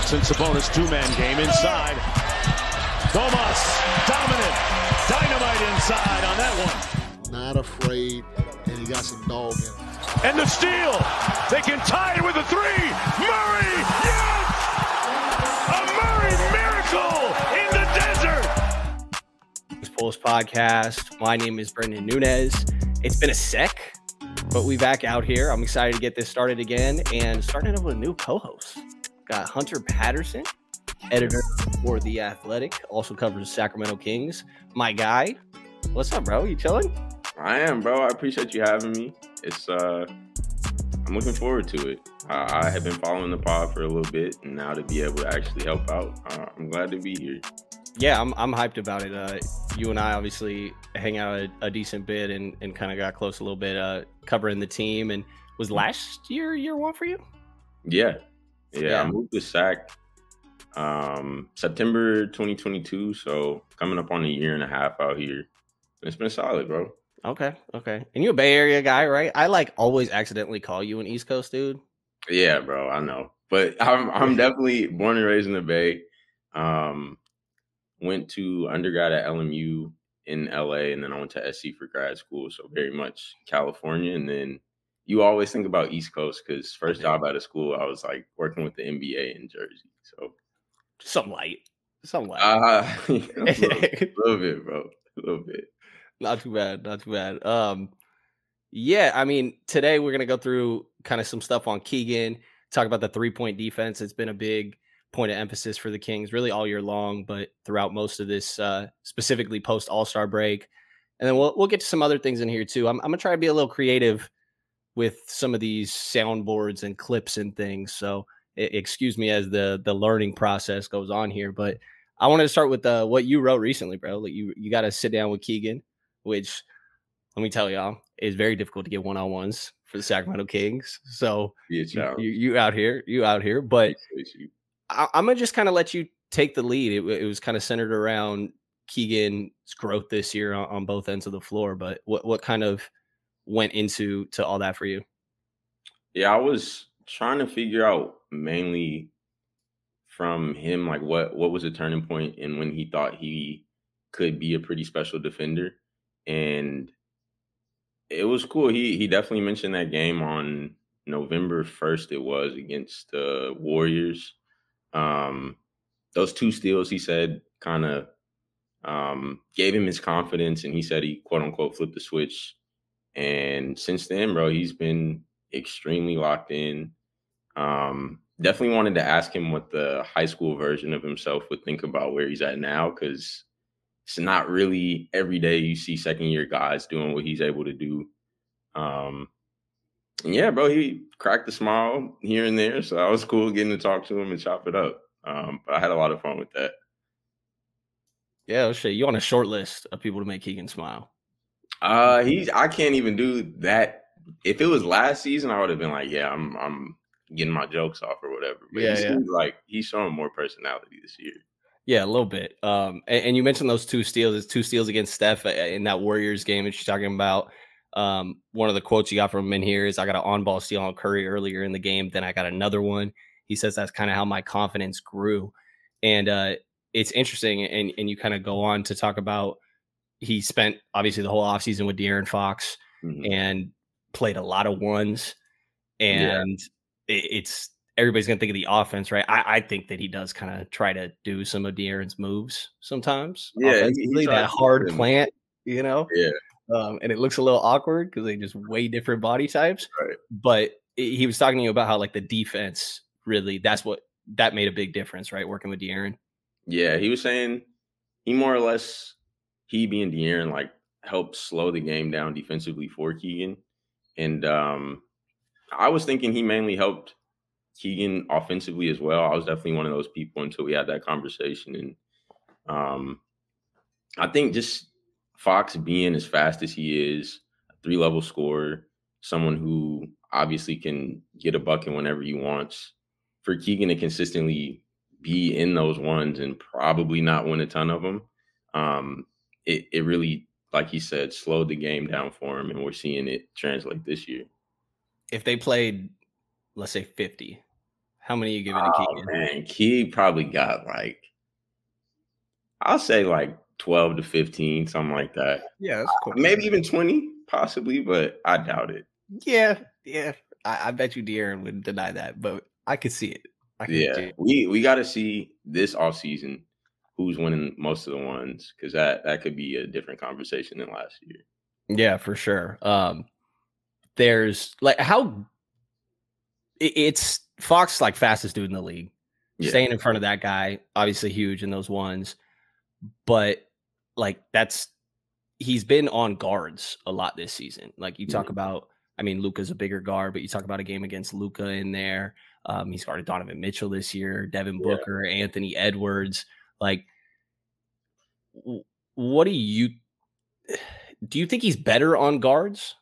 Fox and Sabonis two-man game inside. Domas, dominant, dynamite inside on that one. Not afraid, and he got some dog in him. And the steal. They can tie it with a three. Murray, yes! A Murray miracle in the desert. This is Pulse podcast. My name is Brenden Nunes. It's been a sec, but we back out here. I'm excited to get this started again and starting up with a new co-host. Got Hunter Patterson, editor for The Athletic, also covers the Sacramento Kings. My guy. What's up, bro? You chilling? I am, bro. I appreciate you having me. It's uh I'm looking forward to it. Uh, I have been following the pod for a little bit, and now to be able to actually help out, uh, I'm glad to be here. Yeah, I'm, I'm hyped about it. Uh, you and I obviously hang out a, a decent bit and, and kind of got close a little bit uh, covering the team. And was last year year one for you? Yeah, yeah. Yeah. I moved to SAC um, September 2022, so coming up on a year and a half out here. It's been solid, bro. Okay, okay. And you're a Bay Area guy, right? I like always accidentally call you an East Coast dude. Yeah, bro. I know, but I'm I'm definitely born and raised in the Bay. Um, went to undergrad at LMU in LA, and then I went to SC for grad school. So very much California, and then you always think about East Coast because first job out of school, I was like working with the NBA in Jersey. So Some light, some light. uh, a little, little bit, bro, a little bit. not too bad, not too bad. Um, yeah, I mean, today we're gonna go through kind of some stuff on Keegan, talk about the three point defense. It's been a big point of emphasis for the Kings really all year long, but throughout most of this, uh, specifically post All Star break, and then we'll we'll get to some other things in here too. I'm I'm gonna try to be a little creative with some of these soundboards and clips and things. So excuse me as the the learning process goes on here, but I wanted to start with uh, what you wrote recently, bro. Like you you got to sit down with Keegan, which let me tell y'all is very difficult to get one on ones for the Sacramento Kings. So you, you you out here, you out here, but I, I'm gonna just kind of let you take the lead. It, it was kind of centered around Keegan's growth this year on, on both ends of the floor. But what what kind of went into to all that for you? Yeah, I was trying to figure out mainly from him like what what was a turning point and when he thought he could be a pretty special defender and it was cool he he definitely mentioned that game on November 1st it was against the Warriors um those two steals he said kind of um gave him his confidence and he said he quote unquote flipped the switch and since then bro he's been extremely locked in. Um, definitely wanted to ask him what the high school version of himself would think about where he's at now, because it's not really every day you see second year guys doing what he's able to do. Um, yeah, bro, he cracked a smile here and there, so that was cool getting to talk to him and chop it up. Um, but I had a lot of fun with that. Yeah, shit, you on a short list of people to make Keegan smile. Uh, he's I can't even do that. If it was last season, I would have been like, yeah, I'm I'm getting my jokes off or whatever. But Yeah, he yeah. like he's showing more personality this year. Yeah, a little bit. Um, and, and you mentioned those two steals. It's two steals against Steph uh, in that Warriors game that you're talking about. Um, one of the quotes you got from him in here is, "I got an on-ball steal on Curry earlier in the game, then I got another one." He says that's kind of how my confidence grew, and uh, it's interesting. And and you kind of go on to talk about he spent obviously the whole offseason with De'Aaron Fox Mhm. and played a lot of ones, Yeah. and it, it's everybody's gonna think of the offense, right? I, I think that he does kind of try to do some of De'Aaron's moves sometimes. Yeah, he- that hard them. plant, you know. Yeah. Um, and it looks a little awkward because they just way different body types. Right. But he he was talking to you about how like the defense really that's what that made a big difference, right? Working with De'Aaron. Yeah, he was saying he more or less he being De'Aaron like helped slow the game down defensively for Keegan, and um, I was thinking he mainly helped Keegan offensively as well. I was definitely one of those people until we had that conversation, and um, I think just Fox being as fast as he is, a three level scorer, someone who obviously can get a bucket whenever he wants. For Keegan to consistently be in those ones and probably not win a ton of them, um, it it really, like he said, slowed the game down for him, and we're seeing it translate this year. If they played, let's say fifty, How many are you giving to Oh Keegan? man, Key probably got like I'll say like 12 to 15, something like that. Yeah, that's uh, cool. Maybe even 20, possibly, but I doubt it. Yeah, yeah. I, I bet you De'Aaron would deny that, but I could see it. I could Yeah. see it. We we gotta see this offseason who's winning most of the ones, because that that could be a different conversation than last year. Yeah, for sure. Um, there's like how it, it's Fox like fastest dude in the league. Yeah. Staying in front of that guy, obviously huge in those ones, but like that's he's been on guards a lot this season. Like you talk about, I mean, Luka's a bigger guard, but you talk about a game against Luca in there. Um, he's guarded Donovan Mitchell this year, Devin Yeah. Booker, Anthony Edwards. Like, what do you do? You think he's better on guards,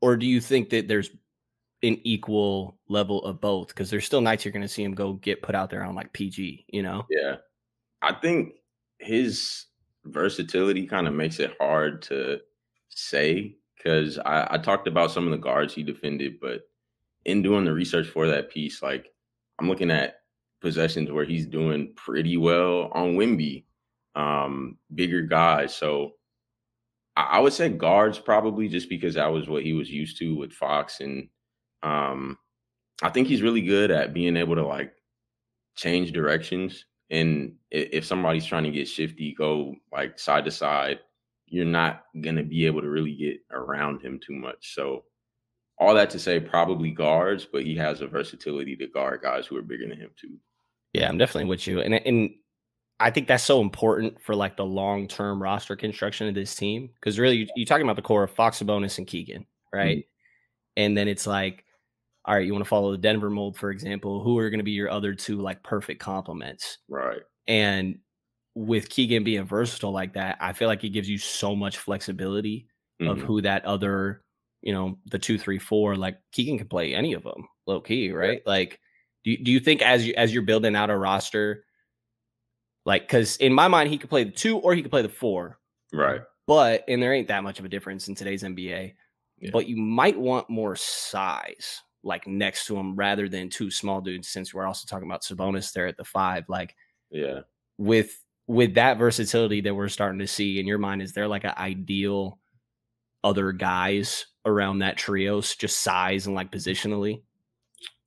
or do you think that there's an equal level of both? Because there's still nights you're going to see him go get put out there on like PG. You know? Yeah. I think his versatility kind of makes it hard to say because I, I talked about some of the guards he defended, but in doing the research for that piece, like I'm looking at possessions where he's doing pretty well on Wemby, um, bigger guys. So I, would say guards probably just because that was what he was used to with Fox. And um, I think he's really good at being able to like change directions. And if somebody's trying to get shifty, go like side to side, you're not gonna be able to really get around him too much. So all that to say, probably guards, but he has a versatility to guard guys who are bigger than him too. Yeah, I'm definitely with you, and and I think that's so important for like the long term roster construction of this team because really you, you're talking about the core of Fox, Sabonis, and Keegan, right? And then it's like, all right, you want to follow the Denver mold, for example. Who are going to be your other two like perfect complements? Right. And with Keegan being versatile like that, I feel like it gives you so much flexibility of Mhm. who that other, you know, the two, three, four. Like Keegan can play any of them, low key, right? Like, do you, do you think as you as you're building out a roster, like, because in my mind he could play the two or he could play the four, Right. but and there ain't that much of a difference in today's NBA. Yeah. But you might want more size, like next to him, rather than two small dudes. Since we're also talking about Sabonis there at the five, like Yeah. with with that versatility that we're starting to see in your mind is there like an ideal other guys around that trios just size and like positionally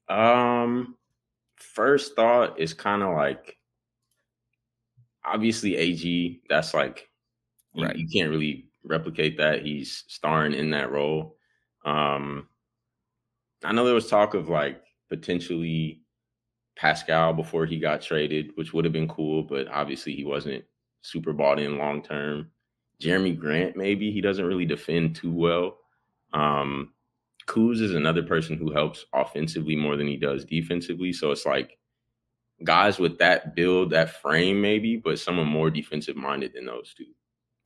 Um, first thought is kind of like obviously AG. That's like you, you can't really replicate that. He's starring in that role. Um, I know there was talk of like potentially Pascal before he got traded, which would have been cool, but obviously he wasn't super bought in long term. Jerami Grant, maybe he doesn't really defend too well. Um, Kuz is another person who helps offensively more than he does defensively. So it's like guys with that build, that frame, maybe, but someone more defensive minded than those two.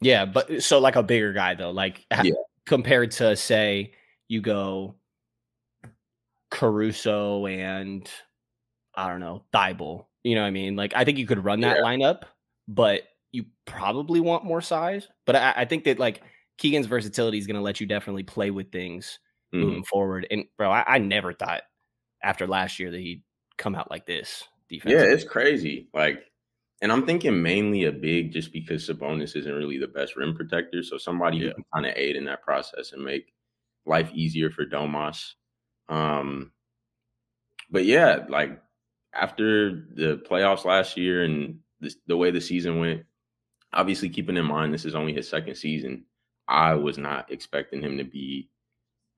yeah but so like a bigger guy though like Yeah. compared to say you go caruso and i don't know Thybulle, you know what i mean like i think you could run that Yeah. lineup but you probably want more size but i, I think that like keegan's versatility is going to let you definitely play with things Mhm. moving forward. And bro, I, I never thought after last year that he'd come out like this Yeah, it's crazy. Like, and I'm thinking mainly a big just because Sabonis isn't really the best rim protector. So somebody Yeah. who can kind of aid in that process and make life easier for Domas. Um, but yeah, like after the playoffs last year and this, the way the season went, obviously keeping in mind this is only his second season, I was not expecting him to be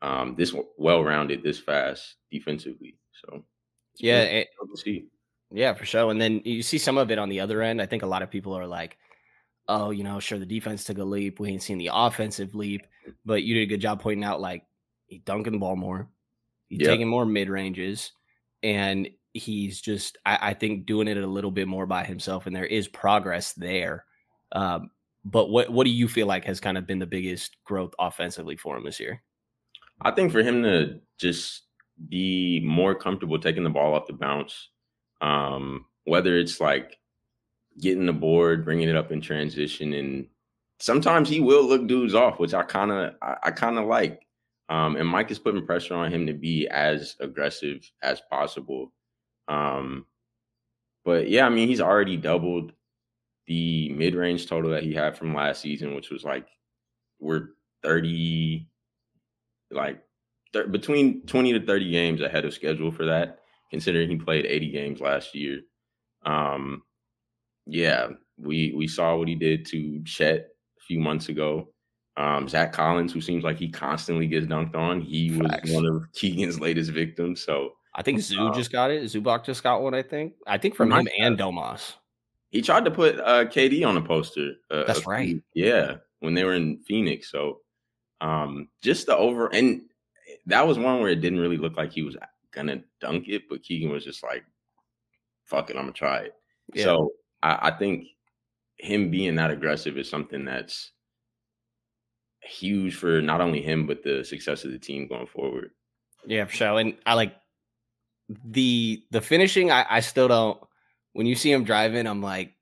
um, this well rounded, this fast defensively. So yeah, really it- to see. Yeah, for sure. And then you see some of it on the other end. I think a lot of people are like, "Oh, you know, sure, the defense took a leap. We ain't seen the offensive leap." But you did a good job pointing out like he dunking the ball more, he's Yeah. taking more mid ranges, and he's just I, I think doing it a little bit more by himself. And there is progress there. Um, but what what do you feel like has kind of been the biggest growth offensively for him this year? I think for him to just be more comfortable taking the ball off the bounce, um, whether it's like getting the board, bringing it up in transition, and sometimes he will look dudes off, which I kind of I, I kind of like. Um, and Mike is putting pressure on him to be as aggressive as possible. Um, but yeah, I mean, he's already doubled the mid range total that he had from last season, which was like we're 30, like th- between 20 to 30 games ahead of schedule for that, considering he played 80 games last year. Um, yeah, we we saw what he did to Chet a few months ago. Um, Zach Collins, who seems like he constantly gets dunked on, he Facts. was one of Keegan's latest victims. So I think Zoo uh, just got it. Zubac just got one. I think. I think from him and Domas. He tried to put uh, KD on a poster. Uh, That's right. Yeah, when they were in Phoenix. So um, just the over and that was one where it didn't really look like he was gonna dunk it, but Keegan was just like, "Fuck it, I'm gonna try it." Yeah. So I, I think him being that aggressive is something that's huge for not only him but the success of the team going forward. Yeah, for sure. And I like the the finishing. I, I still don't. When you see him driving, I'm like,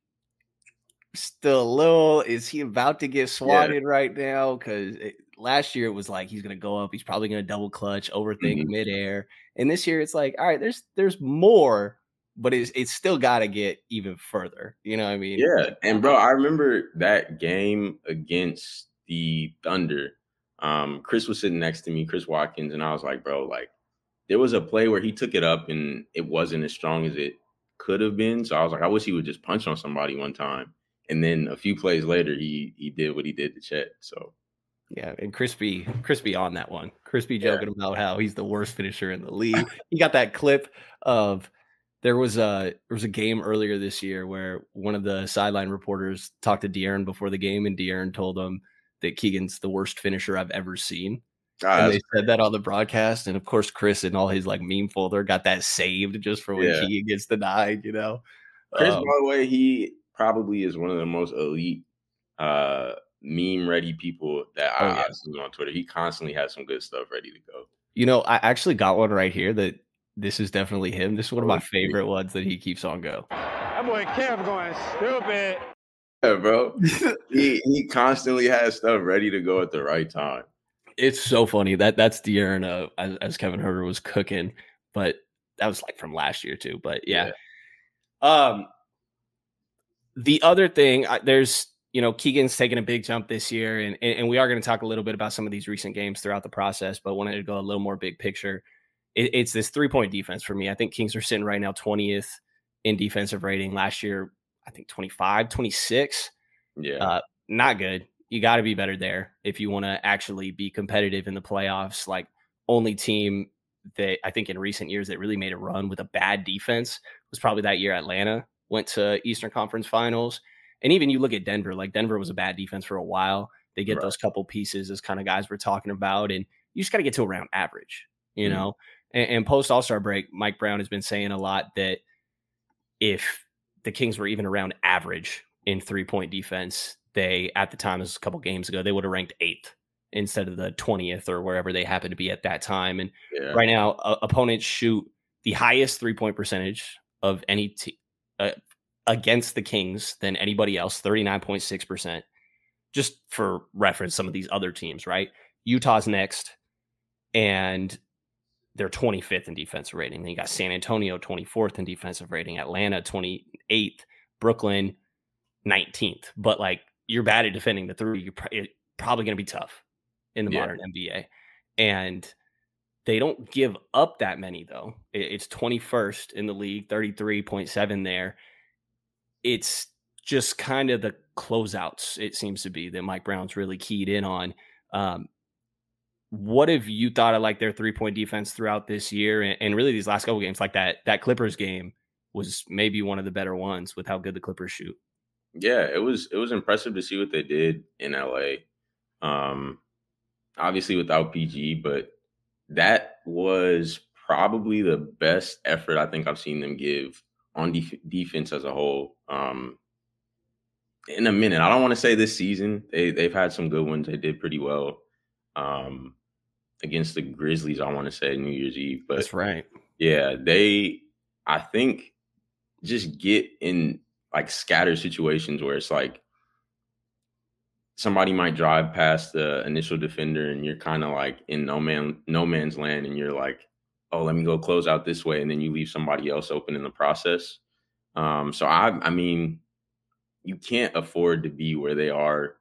still a little. Is he about to get swatted yeah. right now? Because last year it was like he's gonna go up. He's probably gonna double clutch, overthink mm-hmm. midair. And this year it's like, all right, there's there's more, but it's it's still got to get even further. You know what I mean? Yeah. And bro, I remember that game against the Thunder. Um, Chris was sitting next to me, Chris Watkins, and I was like, bro, like there was a play where he took it up and it wasn't as strong as it could have been. So I was like, I wish he would just punch on somebody one time. And then a few plays later, he he did what he did to Chet. So yeah, and Crispy, Crispy on that one. Crispy joking yeah. about how he's the worst finisher in the league. he got that clip of there was a there was a game earlier this year where one of the sideline reporters talked to De'Aaron before the game, and De'Aaron told him that Keegan's the worst finisher I've ever seen. Ah, and they said that on the broadcast, and of course, Chris and all his like meme folder got that saved just for when yeah. Keegan gets denied. You know, Chris, um, by the way, he probably is one of the most elite uh meme ready people that oh, I, yeah. see on Twitter. He constantly has some good stuff ready to go. You know, I actually got one right here that this is definitely him. This is one of my favorite ones that he keeps on go. That boy Kev going stupid. Yeah, bro. he he constantly has stuff ready to go at the right time. It's so funny that that's De'Aaron uh, as, as Kevin Huerter was cooking, but that was like from last year too. But yeah. yeah. Um, the other thing, I, there's you know, Keegan's taken a big jump this year, and and we are going to talk a little bit about some of these recent games throughout the process, but wanted to go a little more big picture. It, it's this three point defense for me. I think Kings are sitting right now 20th in defensive rating. Last year, I think 25, 26. Yeah. Uh, not good. You got to be better there if you want to actually be competitive in the playoffs. Like, only team that I think in recent years that really made a run with a bad defense was probably that year Atlanta went to Eastern Conference Finals. And even you look at Denver, like Denver was a bad defense for a while. They get right. those couple pieces as kind of guys we're talking about, and you just got to get to around average, you mm-hmm. know. And, and post All Star break, Mike Brown has been saying a lot that if the Kings were even around average in three point defense, they at the time, this was a couple games ago, they would have ranked eighth instead of the 20th or wherever they happen to be at that time. And yeah. right now, uh, opponents shoot the highest three point percentage of any team. Uh, against the Kings than anybody else, 39.6%. Just for reference, some of these other teams, right? Utah's next, and they're 25th in defensive rating. Then you got San Antonio 24th in defensive rating, Atlanta 28th, Brooklyn 19th. But like you're bad at defending the three, you're probably going to be tough in the yeah. modern NBA. And they don't give up that many though. It's 21st in the league, 33.7 there it's just kind of the closeouts, it seems to be that Mike Brown's really keyed in on. Um, what have you thought of like their three point defense throughout this year and, and, really these last couple games? Like that that Clippers game was maybe one of the better ones with how good the Clippers shoot. Yeah, it was it was impressive to see what they did in LA. Um, obviously without PG, but that was probably the best effort I think I've seen them give on def- defense as a whole. Um, in a minute, I don't want to say this season. They they've had some good ones. They did pretty well um, against the Grizzlies. I want to say New Year's Eve, but that's right. Yeah, they. I think just get in like scattered situations where it's like somebody might drive past the initial defender and you're kind of like in no man no man's land and you're like oh, let me go close out this way, and then you leave somebody else open in the process. Um, so I, I mean, you can't afford to be where they are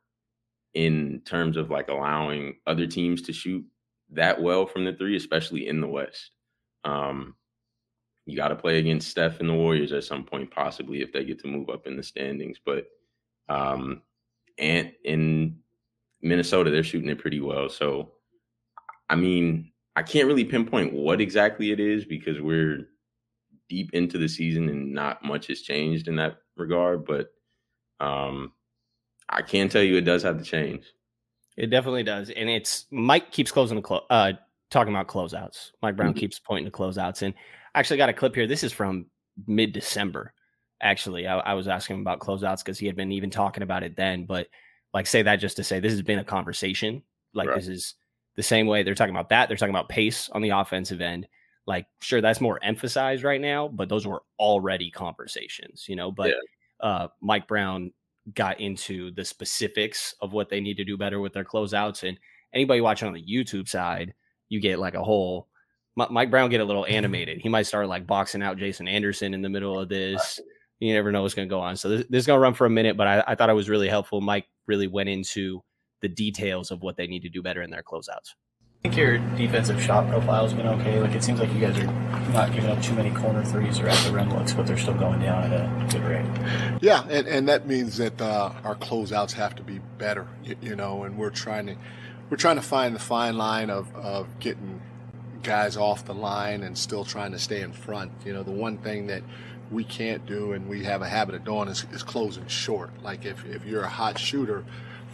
in terms of like allowing other teams to shoot that well from the three, especially in the West. Um, you got to play against Steph and the Warriors at some point, possibly if they get to move up in the standings. But um, and in Minnesota, they're shooting it pretty well. So, I mean, I can't really pinpoint what exactly it is because we're deep into the season and not much has changed in that regard. But um, I can tell you it does have to change. It definitely does, and it's Mike keeps closing the clo- uh talking about closeouts. Mike Brown mm-hmm. keeps pointing to closeouts, and I actually got a clip here. This is from mid December. Actually, I, I, was asking him about closeouts because he had been even talking about it then. But like, say that just to say this has been a conversation. Like, right. this is the same way they're talking about that. They're talking about pace on the offensive end. Like, sure, that's more emphasized right now, but those were already conversations, you know. But yeah. uh, Mike Brown got into the specifics of what they need to do better with their closeouts. And anybody watching on the YouTube side, you get like a whole Mike Brown get a little animated. He might start like boxing out Jason Anderson in the middle of this. You never know what's going to go on. So this, this is going to run for a minute, but I, I thought it was really helpful. Mike really went into the details of what they need to do better in their closeouts. I think your defensive shot profile has been okay. Like it seems like you guys are not giving up too many corner threes or at the rim looks, but they're still going down at a good rate. Yeah, and, and that means that uh, our closeouts have to be better, you, you, know, and we're trying to we're trying to find the fine line of, of getting guys off the line and still trying to stay in front. You know, the one thing that we can't do and we have a habit of doing is, is closing short. Like if, if you're a hot shooter,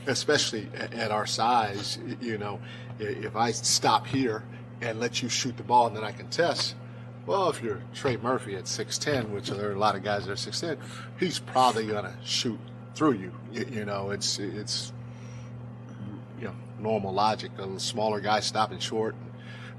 especially at our size, you know, if I stop here and let you shoot the ball and then I can test, well, if you're Trey Murphy at 6'10, which there are a lot of guys that are 6'10, he's probably going to shoot through you. you. Know, it's, it's, you know, normal logic. A smaller guy stopping short,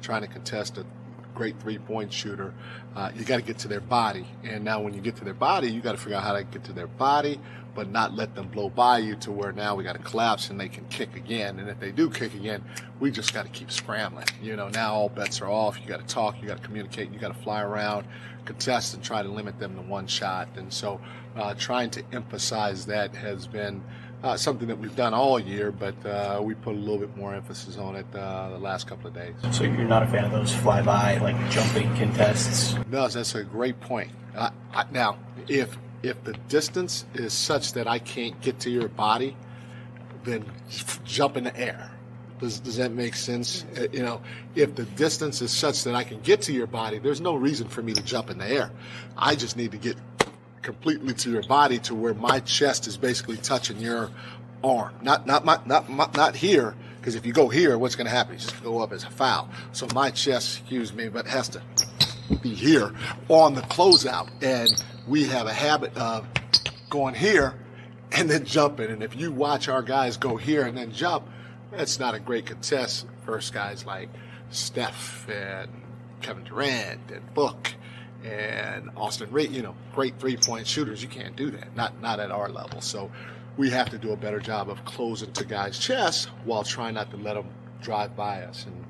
trying to contest a great three point shooter, uh, you got to get to their body. And now, when you get to their body, you got to figure out how to get to their body, but not let them blow by you to where now we got to collapse and they can kick again. And if they do kick again, we just got to keep scrambling. You know, now all bets are off. You got to talk, you got to communicate, you got to fly around, contest, and try to limit them to one shot. And so, uh, trying to emphasize that has been. Uh, something that we've done all year, but uh, we put a little bit more emphasis on it uh, the last couple of days. So you're not a fan of those flyby, like jumping contests? No, that's a great point. I, now, if if the distance is such that I can't get to your body, then jump in the air. Does, does that make sense? Uh, you know, if the distance is such that I can get to your body, there's no reason for me to jump in the air. I just need to get completely to your body to where my chest is basically touching your arm. Not not my, not my, not here because if you go here, what's going to happen? You just go up as a foul. So my chest, excuse me, but has to be here on the closeout. And we have a habit of going here and then jumping. And if you watch our guys go here and then jump, that's not a great contest First guys like Steph and Kevin Durant and Book and Austin Reed, you know, great three point shooters. You can't do that. Not not at our level. So we have to do a better job of closing to guys' chests while trying not to let them drive by us. And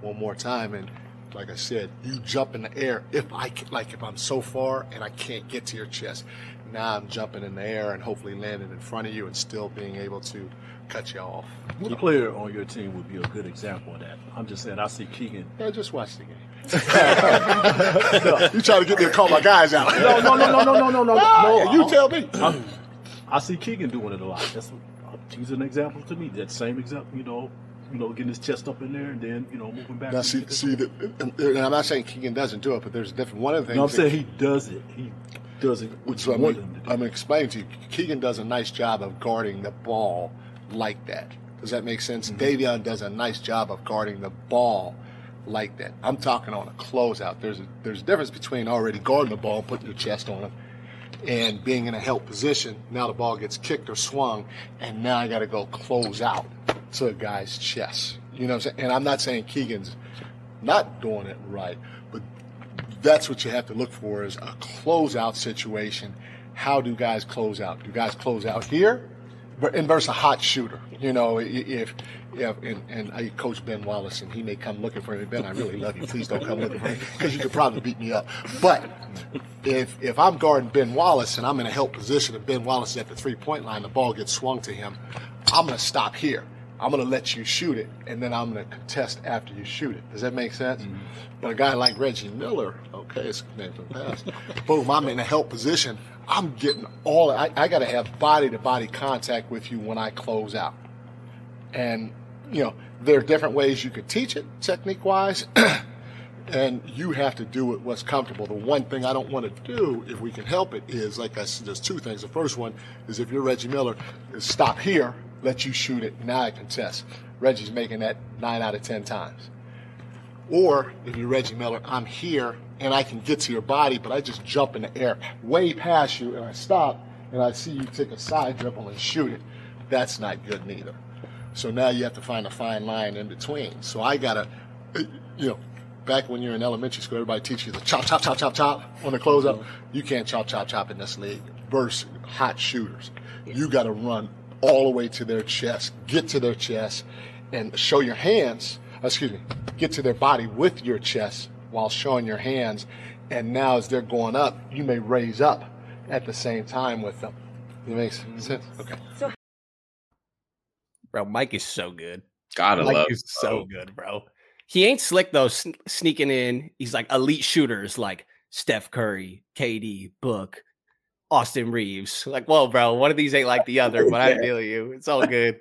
one more time, and like I said, you jump in the air. If I can, like, if I'm so far and I can't get to your chest, now I'm jumping in the air and hopefully landing in front of you and still being able to cut you off. What player on your team would be a good example of that? I'm just saying, I see Keegan. Yeah, just watch the game. you trying to get me to call my guys out? No, no, no, no, no, no, no, no. no ah, you tell me. I, I see Keegan doing it a lot. That's uh, he's an example to me. That same example, you know, you know, getting his chest up in there and then, you know, moving back. Now, see, see, the, and I'm not saying Keegan doesn't do it, but there's a different one of the things. No, I'm saying he does it. He does it. Which so I'm, I'm explaining to you. Keegan does a nice job of guarding the ball like that. Does that make sense? mm hmm Davion does a nice job of guarding the ball like that. I'm talking on a closeout. There's a, there's a difference between already guarding the ball, putting your chest on it, and being in a help position. Now the ball gets kicked or swung, and now I got to go close out to a guy's chest. You know what I'm saying? And I'm not saying Keegan's not doing it right, but that's what you have to look for is a closeout situation. How do guys close out? Do guys close out here? And versus a hot shooter. You know, if if and, and I coach Ben Wallace and he may come looking for me. Ben, I really love you. Please don't come looking for me because you could probably beat me up. But if if I'm guarding Ben Wallace and I'm in a help position and Ben Wallace is at the three point line, the ball gets swung to him, I'm gonna stop here. I'm gonna let you shoot it, and then I'm gonna contest after you shoot it. Does that make sense? Mm-hmm. But a guy like Reggie Miller, okay, it's name for the past. Boom, I'm in a help position. I'm getting all. I, I got to have body to body contact with you when I close out. And you know, there are different ways you could teach it technique wise. and you have to do it what's comfortable. The one thing I don't want to do, if we can help it, is like I said, there's two things. The first one is if you're Reggie Miller, stop here, let you shoot it, now I contest. Reggie's making that nine out of ten times. Or if you're Reggie Miller, I'm here and I can get to your body, but I just jump in the air way past you and I stop and I see you take a side dribble and shoot it. That's not good neither. So now you have to find a fine line in between. So I gotta, uh, you know, back when you're in elementary school, everybody teaches you the chop, chop, chop, chop, chop on the closeout. Mm-hmm. You can't chop, chop, chop in this league versus hot shooters. You got to run all the way to their chest, get to their chest, and show your hands. Uh, excuse me, get to their body with your chest while showing your hands. And now, as they're going up, you may raise up at the same time with them. It makes mm-hmm. sense. Okay. Bro, Mike is so good. Gotta Mike love is so good, bro. He ain't slick though, sn- sneaking in. He's like elite shooters like Steph Curry, KD, Book, Austin Reaves. Like, whoa, bro, one of these ain't like the other, but I feel you. It's all good.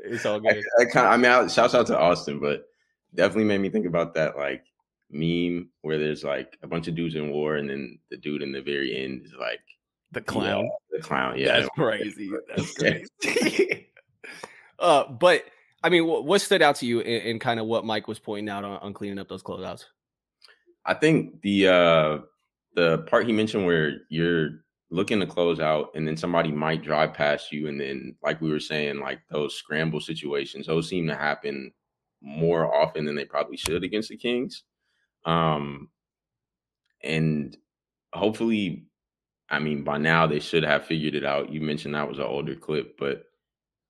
It's all good. I, kind I mean, I, shouts out to Austin, but definitely made me think about that like meme where there's like a bunch of dudes in war, and then the dude in the very end is like The clown. the clown. Yeah, That's crazy. That's crazy. uh, but I mean, what, stood out to you in, in kind of what Mike was pointing out on, on cleaning up those closeouts? I think the uh the part he mentioned where you're looking to close out and then somebody might drive past you and then like we were saying like those scramble situations those seem to happen more often than they probably should against the Kings. Um and hopefully I mean by now they should have figured it out. You mentioned that was an older clip, but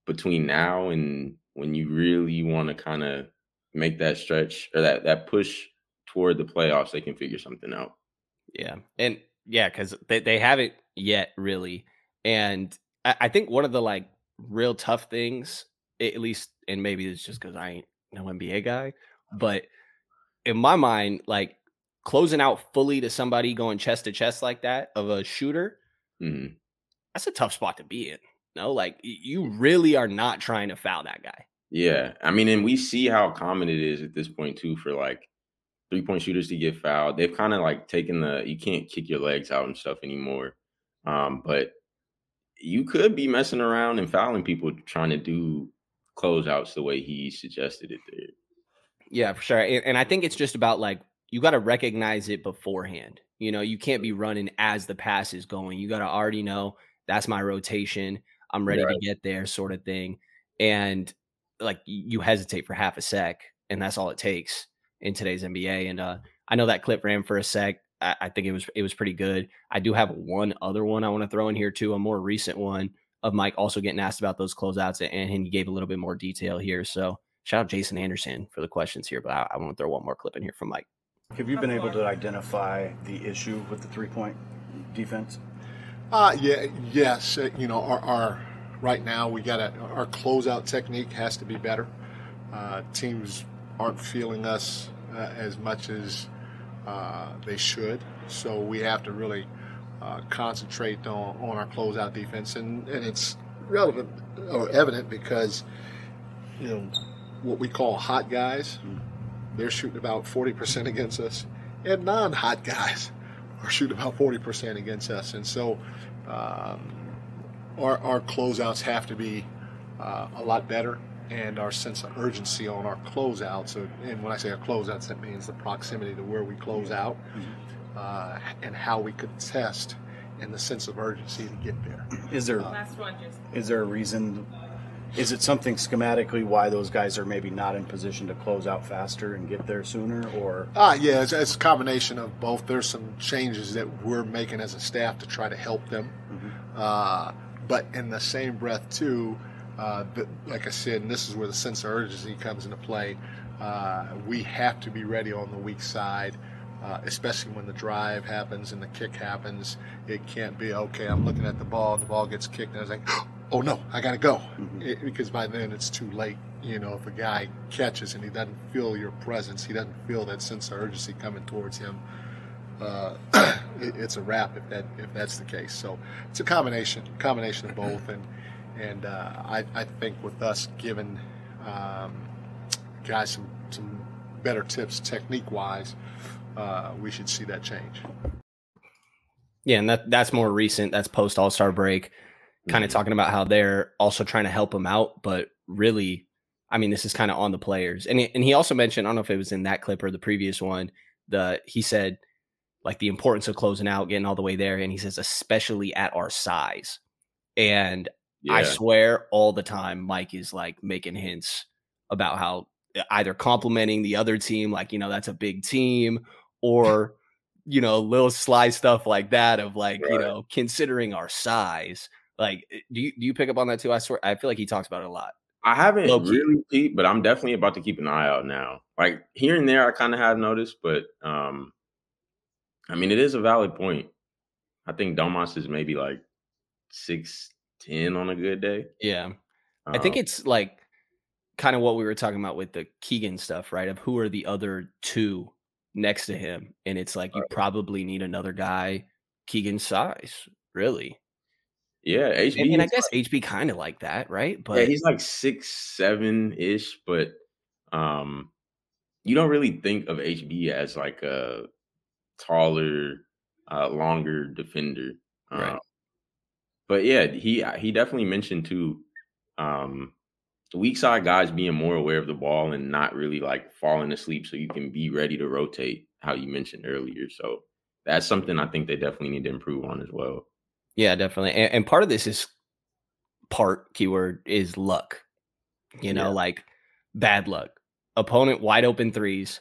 between now and when you really want to kind of make that stretch or that that push toward the playoffs, they can figure something out. Yeah. And yeah, because they, they haven't yet really. And I, I think one of the like real tough things, at least, and maybe it's just because I ain't no NBA guy, but in my mind, like closing out fully to somebody going chest to chest like that of a shooter, Mhm. that's a tough spot to be in. No, like you really are not trying to foul that guy. Yeah, I mean, and we see how common it is at this point too for like three point shooters to get fouled. They've kind of like taken the you can't kick your legs out and stuff anymore. Um, but you could be messing around and fouling people trying to do closeouts the way he suggested it there. Yeah, for sure. And, and I think it's just about like you got to recognize it beforehand. You know, you can't be running as the pass is going. You got to already know that's my rotation. I'm ready Right. to get there, sort of thing. And like you hesitate for half a sec, and that's all it takes in today's NBA. And uh, I know that clip ran for a sec. I, I think it was it was pretty good. I do have one other one I want to throw in here too, a more recent one of Mike also getting asked about those closeouts, and, and he gave a little bit more detail here. So shout out Jason Anderson for the questions here, but I, I want to throw one more clip in here from Mike. Have you been able to identify the issue with the three point defense? Uh, yeah, yes. uh, You know, our, our right now we got our closeout technique has to be better. Uh, teams aren't feeling us uh, as much as uh, they should, so we have to really uh, concentrate on, on our closeout defense, and, and it's relevant or evident because you know what we call hot guys, they're shooting about forty percent against us, and non-hot guys are shooting about forty percent against us, and so um, our, our closeouts have to be uh, a lot better, and our sense of urgency on our closeouts. uh, And when I say our closeouts, that means the proximity to where we close out uh, and how we could test and the sense of urgency to get there. Is there Last one, just is there a reason? Is it something schematically why those guys are maybe not in position to close out faster and get there sooner, or Ah, yeah, it's, it's a combination of both. There's some changes that we're making as a staff to try to help them. Uh, but in the same breath, too, uh, like I said, and this is where the sense of urgency comes into play. Uh, we have to be ready on the weak side. Uh, especially when the drive happens and the kick happens. It can't be okay. I'm looking at the ball, the ball gets kicked, and I was like, "Oh no, I gotta go," mm-hmm. it, because by then it's too late. You know, if a guy catches and he doesn't feel your presence, he doesn't feel that sense of urgency coming towards him. Uh, it, it's a wrap if that if that's the case. So it's a combination, combination of both, and and uh, I, I think with us giving um, guys some some better tips technique wise uh, we should see that change. Yeah, and that that's more recent. That's post All Star break, kind of mm-hmm. talking about how they're also trying to help him out, but really, I mean, this is kind of on the players. And and he also mentioned, I don't know if it was in that clip or the previous one, the he said like the importance of closing out, getting all the way there, and he says especially at our size. And yeah. I swear all the time, Mike is like making hints about how either complimenting the other team, like you know that's a big team, or you know little sly stuff like that of like right. you know considering our size like eh, do you do you pick up on that too? I swear i feel like he talks about it a lot. I haven't really peeped, but i'm definitely about to keep an eye out now. Like here and there i kind of have noticed but um i mean it is a valid point. I think domas is maybe like six ten on a good day. Yeah. Um, i think um it's like kind of what we were talking about with the keegan stuff right? Of who are the other two next to him, and it's like you probably need another guy Keegan's size, really. Yeah, HB. And, and I guess like, HB kind of like that, right? But yeah, he's like six seven ish, but um, you don't really think of HB as like a taller, uh, longer defender, right? Um, but yeah, he he definitely mentioned too. Um, weak side guys being more aware of the ball and not really like falling asleep so you can be ready to rotate how you mentioned earlier. So that's something I think they definitely need to improve on as well. Yeah, definitely. And, and part of this is part keyword is luck. You know, yeah. like bad luck. Opponent wide open threes,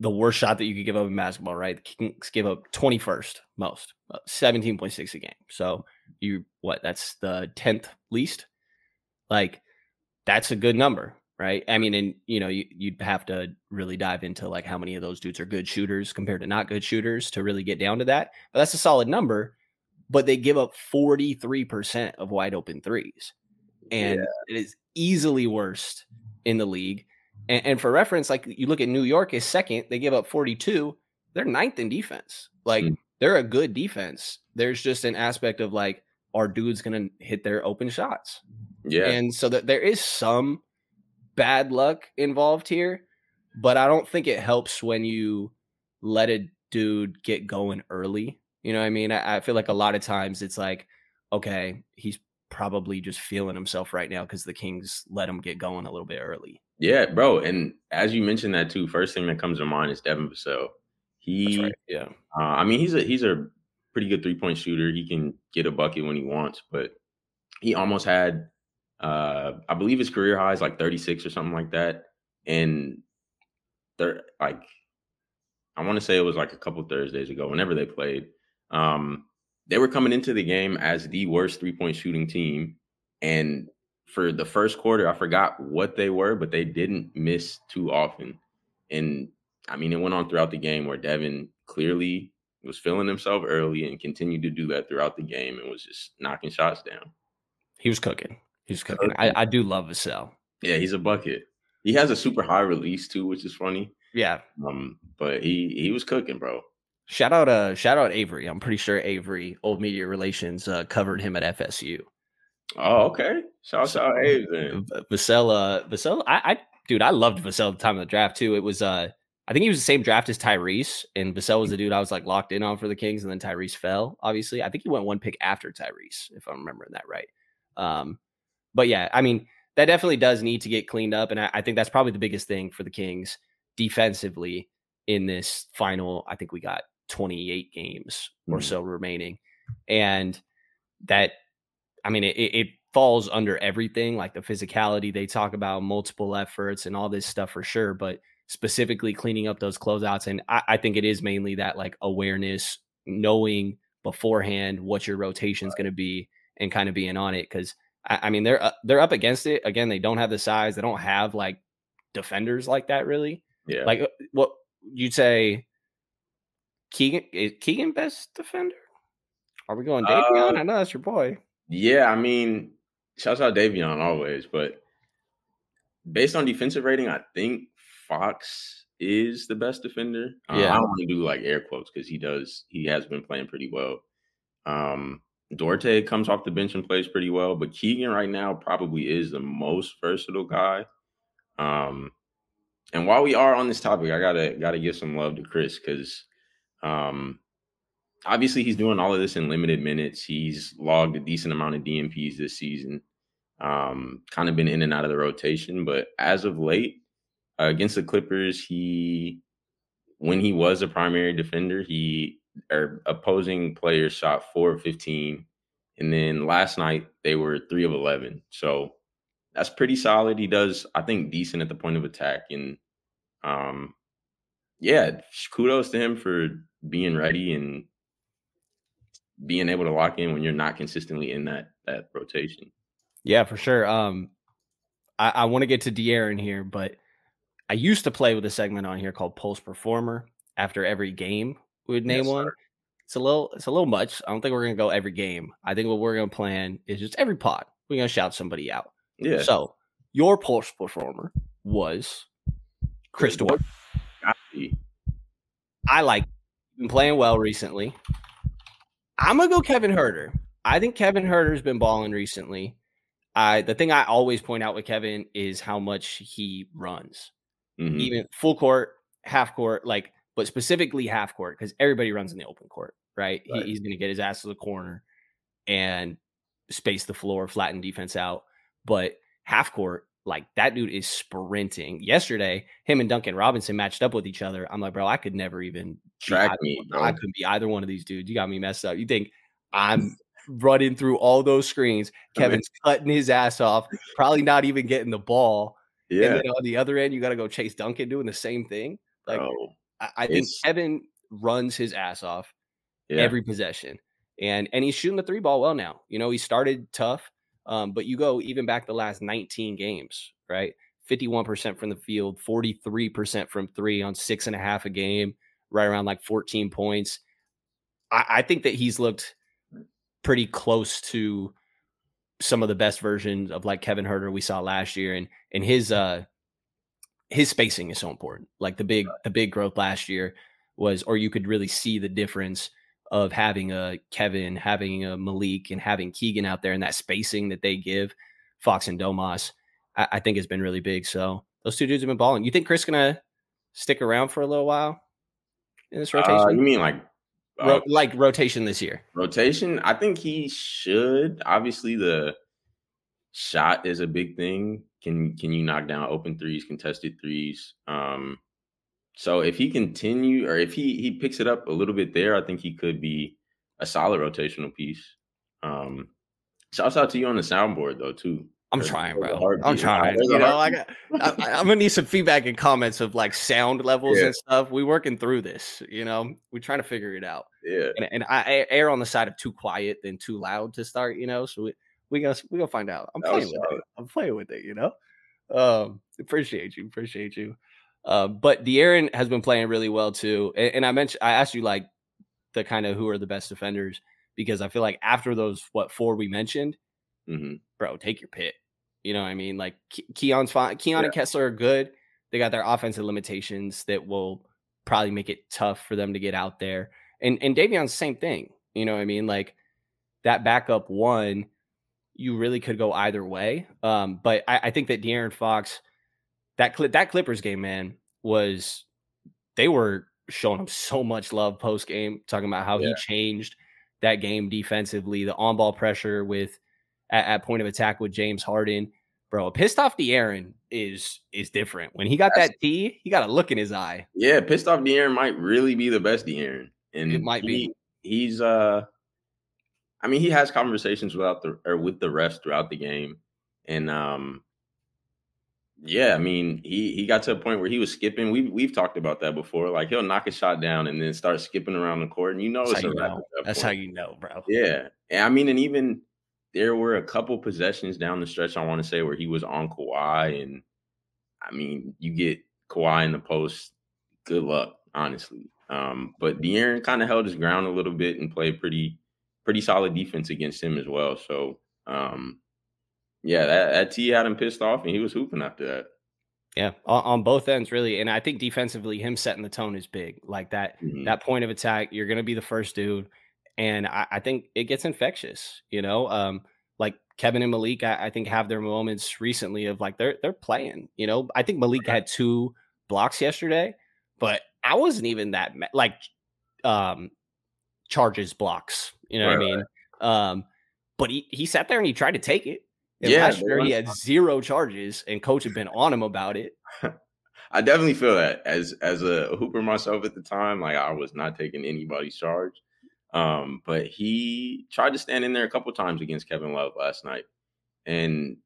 the worst shot that you could give up in basketball, right? The Kings give up 21st most, uh, 17.6 a game. So you what? That's the 10th least. Like that's a good number, right? I mean, and you know, you, would have to really dive into like how many of those dudes are good shooters compared to not good shooters to really get down to that. But that's a solid number. But they give up 43% of wide open threes. And yeah. it is easily worst in the league. And, and, for reference, like you look at New York is second, they give up 42. They're ninth in defense. Like mm. they're a good defense. There's just an aspect of like, are dudes going to hit their open shots? Yeah. And so that there is some bad luck involved here, but I don't think it helps when you let a dude get going early. You know what I mean? I, I feel like a lot of times it's like, okay, he's probably just feeling himself right now because the Kings let him get going a little bit early. Yeah, bro. And as you mentioned that too, first thing that comes to mind is Devin Vassell. He, right. yeah. Uh, I mean, he's a he's a pretty good three point shooter. He can get a bucket when he wants, but he almost had uh, I believe his career high is like 36 or something like that. And they're like, I want to say it was like a couple Thursdays ago, whenever they played. Um, they were coming into the game as the worst three point shooting team. And for the first quarter, I forgot what they were, but they didn't miss too often. And I mean, it went on throughout the game where Devin clearly was feeling himself early and continued to do that throughout the game and was just knocking shots down. He was cooking. He's cooking. I, I do love Vassell. Yeah, he's a bucket. He has a super high release too, which is funny. Yeah. Um, but he he was cooking, bro. Shout out uh shout out Avery. I'm pretty sure Avery, old media relations, uh, covered him at FSU. Oh, okay. Shout so, out Avery. Vassell, uh Vassell, I, I dude, I loved Vassell at the time of the draft too. It was uh I think he was the same draft as Tyrese, and Vassell was the dude I was like locked in on for the Kings, and then Tyrese fell. Obviously, I think he went one pick after Tyrese, if I'm remembering that right. Um, but yeah, I mean, that definitely does need to get cleaned up. And I, I think that's probably the biggest thing for the Kings defensively in this final. I think we got 28 games or mm-hmm. so remaining. And that, I mean, it, it falls under everything like the physicality they talk about, multiple efforts, and all this stuff for sure. But specifically cleaning up those closeouts. And I, I think it is mainly that like awareness, knowing beforehand what your rotation is going to be and kind of being on it because I, I, mean they're uh, they're up against it again. They don't have the size. They don't have like defenders like that really. Yeah. Like uh, what you'd say, Keegan is Keegan best defender? Are we going Davion? Uh, I know that's your boy. Yeah, I mean, shouts out Davion always, but based on defensive rating, I think Fox is the best defender. Uh, yeah, I don't want to do like air quotes because he does. He has been playing pretty well. Um, Duarte comes off the bench and plays pretty well, but Keegan right now probably is the most versatile guy. Um, and while we are on this topic, I gotta gotta give some love to Chris because um, obviously he's doing all of this in limited minutes. He's logged a decent amount of DNPs this season. Um, kind of been in and out of the rotation, but as of late, uh, against the Clippers, he when he was a primary defender, he or opposing players shot four of 15. And then last night they were three of 11. So that's pretty solid. He does, I think, decent at the point of attack. And um, yeah, kudos to him for being ready and being able to lock in when you're not consistently in that that rotation. Yeah, for sure. Um, I, I want to get to De'Aaron here, but I used to play with a segment on here called Pulse Performer. After every game, we would name yes, one. It's a little, it's a little much. I don't think we're gonna go every game. I think what we're gonna plan is just every pot. We're gonna shout somebody out. Yeah. So your Pulse Performer was Chris I like been playing well recently. I'm gonna go Kevin Huerter. I think Kevin Huerter's been balling recently. I the thing I always point out with Kevin is how much he runs, mm-hmm. even full court, half court, like, but specifically half court because everybody runs in the open court, right? right. He, he's gonna get his ass to the corner and space the floor, flatten defense out. But half court, like that dude is sprinting. Yesterday, him and Duncan Robinson matched up with each other. I'm like, bro, I could never even track me. Bro. I couldn't be either one of these dudes. You got me messed up. You think I'm running through all those screens? Kevin's cutting his ass off, probably not even getting the ball. Yeah. And then on the other end, you got to go chase Duncan doing the same thing. Like, I, I think Kevin runs his ass off yeah. every possession, and and he's shooting the three ball well now. You know, he started tough um, but you go even back the last 19 games, right? 51% from the field, 43% from three on six and a half a game, right around like 14 points. I, I think that he's looked pretty close to some of the best versions of like Kevin Huerter we saw last year. And and his uh his spacing is so important. Like the big the big growth last year was, or you could really see the difference of having a Kevin, having a Malik, and having Keegan out there and that spacing that they give Fox and Domas, I, I think has been really big. So those two dudes have been balling. You think Chris gonna stick around for a little while in this uh, rotation? Uh, you mean like uh, Ro- like rotation this year? Rotation? I think he should. Obviously, the shot is a big thing. Can can you knock down open threes, contested threes? Um, so if he continue or if he he picks it up a little bit there, I think he could be a solid rotational piece. Um, shouts out to you on the soundboard though too. I'm trying, bro. I'm trying. You know, I got, I, am gonna need some feedback and comments of like sound levels yeah. and stuff. We working through this. You know, we're trying to figure it out. Yeah. And, and I err on the side of too quiet than too loud to start. You know, so we we gonna we gonna find out. I'm playing with it. I'm playing with it. You know. Um, appreciate you. Appreciate you. Uh, but De'Aaron has been playing really well too. And, and, I mentioned, I asked you like the kind of who are the best defenders because I feel like after those what four we mentioned, mm-hmm. bro, take your pick. You know what I mean? Like Ke- Keon's fine. Keon yeah. and Kessler are good. They got their offensive limitations that will probably make it tough for them to get out there. And and Davion's the same thing. You know what I mean? Like that backup one, you really could go either way. Um, but I, I think that De'Aaron Fox that clip that Clippers game, man, was they were showing him so much love post game, talking about how yeah. he changed that game defensively, the on ball pressure with at, at, point of attack with James Harden. Bro, pissed off De'Aaron is is different. When he got That's, that T, he got a look in his eye. Yeah, pissed off De'Aaron might really be the best De'Aaron. And it might he, be. He's uh I mean, he has conversations without the or with the refs throughout the game. And um yeah, I mean, he he got to a point where he was skipping. We've we've talked about that before. Like he'll knock a shot down and then start skipping around the court, and you know That's it's a wrap. That That's how you know, bro. Yeah, and I mean, and even there were a couple possessions down the stretch. I want to say where he was on Kawhi, and I mean, you get Kawhi in the post. Good luck, honestly. Um, but De'Aaron kind of held his ground a little bit and played pretty pretty solid defense against him as well. So um, yeah, that, that T had him pissed off, and he was hooping after that. Yeah, on, on, both ends, really. And I think defensively, him setting the tone is big. Like that, mm-hmm. that point of attack, you're going to be the first dude, and I, I, think it gets infectious. You know, um, like Kevin and Malik, I, I, think have their moments recently of like they're they're playing. You know, I think Malik had two blocks yesterday, but I wasn't even that like um charges blocks. You know right, what I mean? Right. Um, but he he sat there and he tried to take it. And yeah, last year he had zero charges, and coach had been on him about it. I definitely feel that as as a hooper myself at the time, like I was not taking anybody's charge. Um, but he tried to stand in there a couple times against Kevin Love last night, and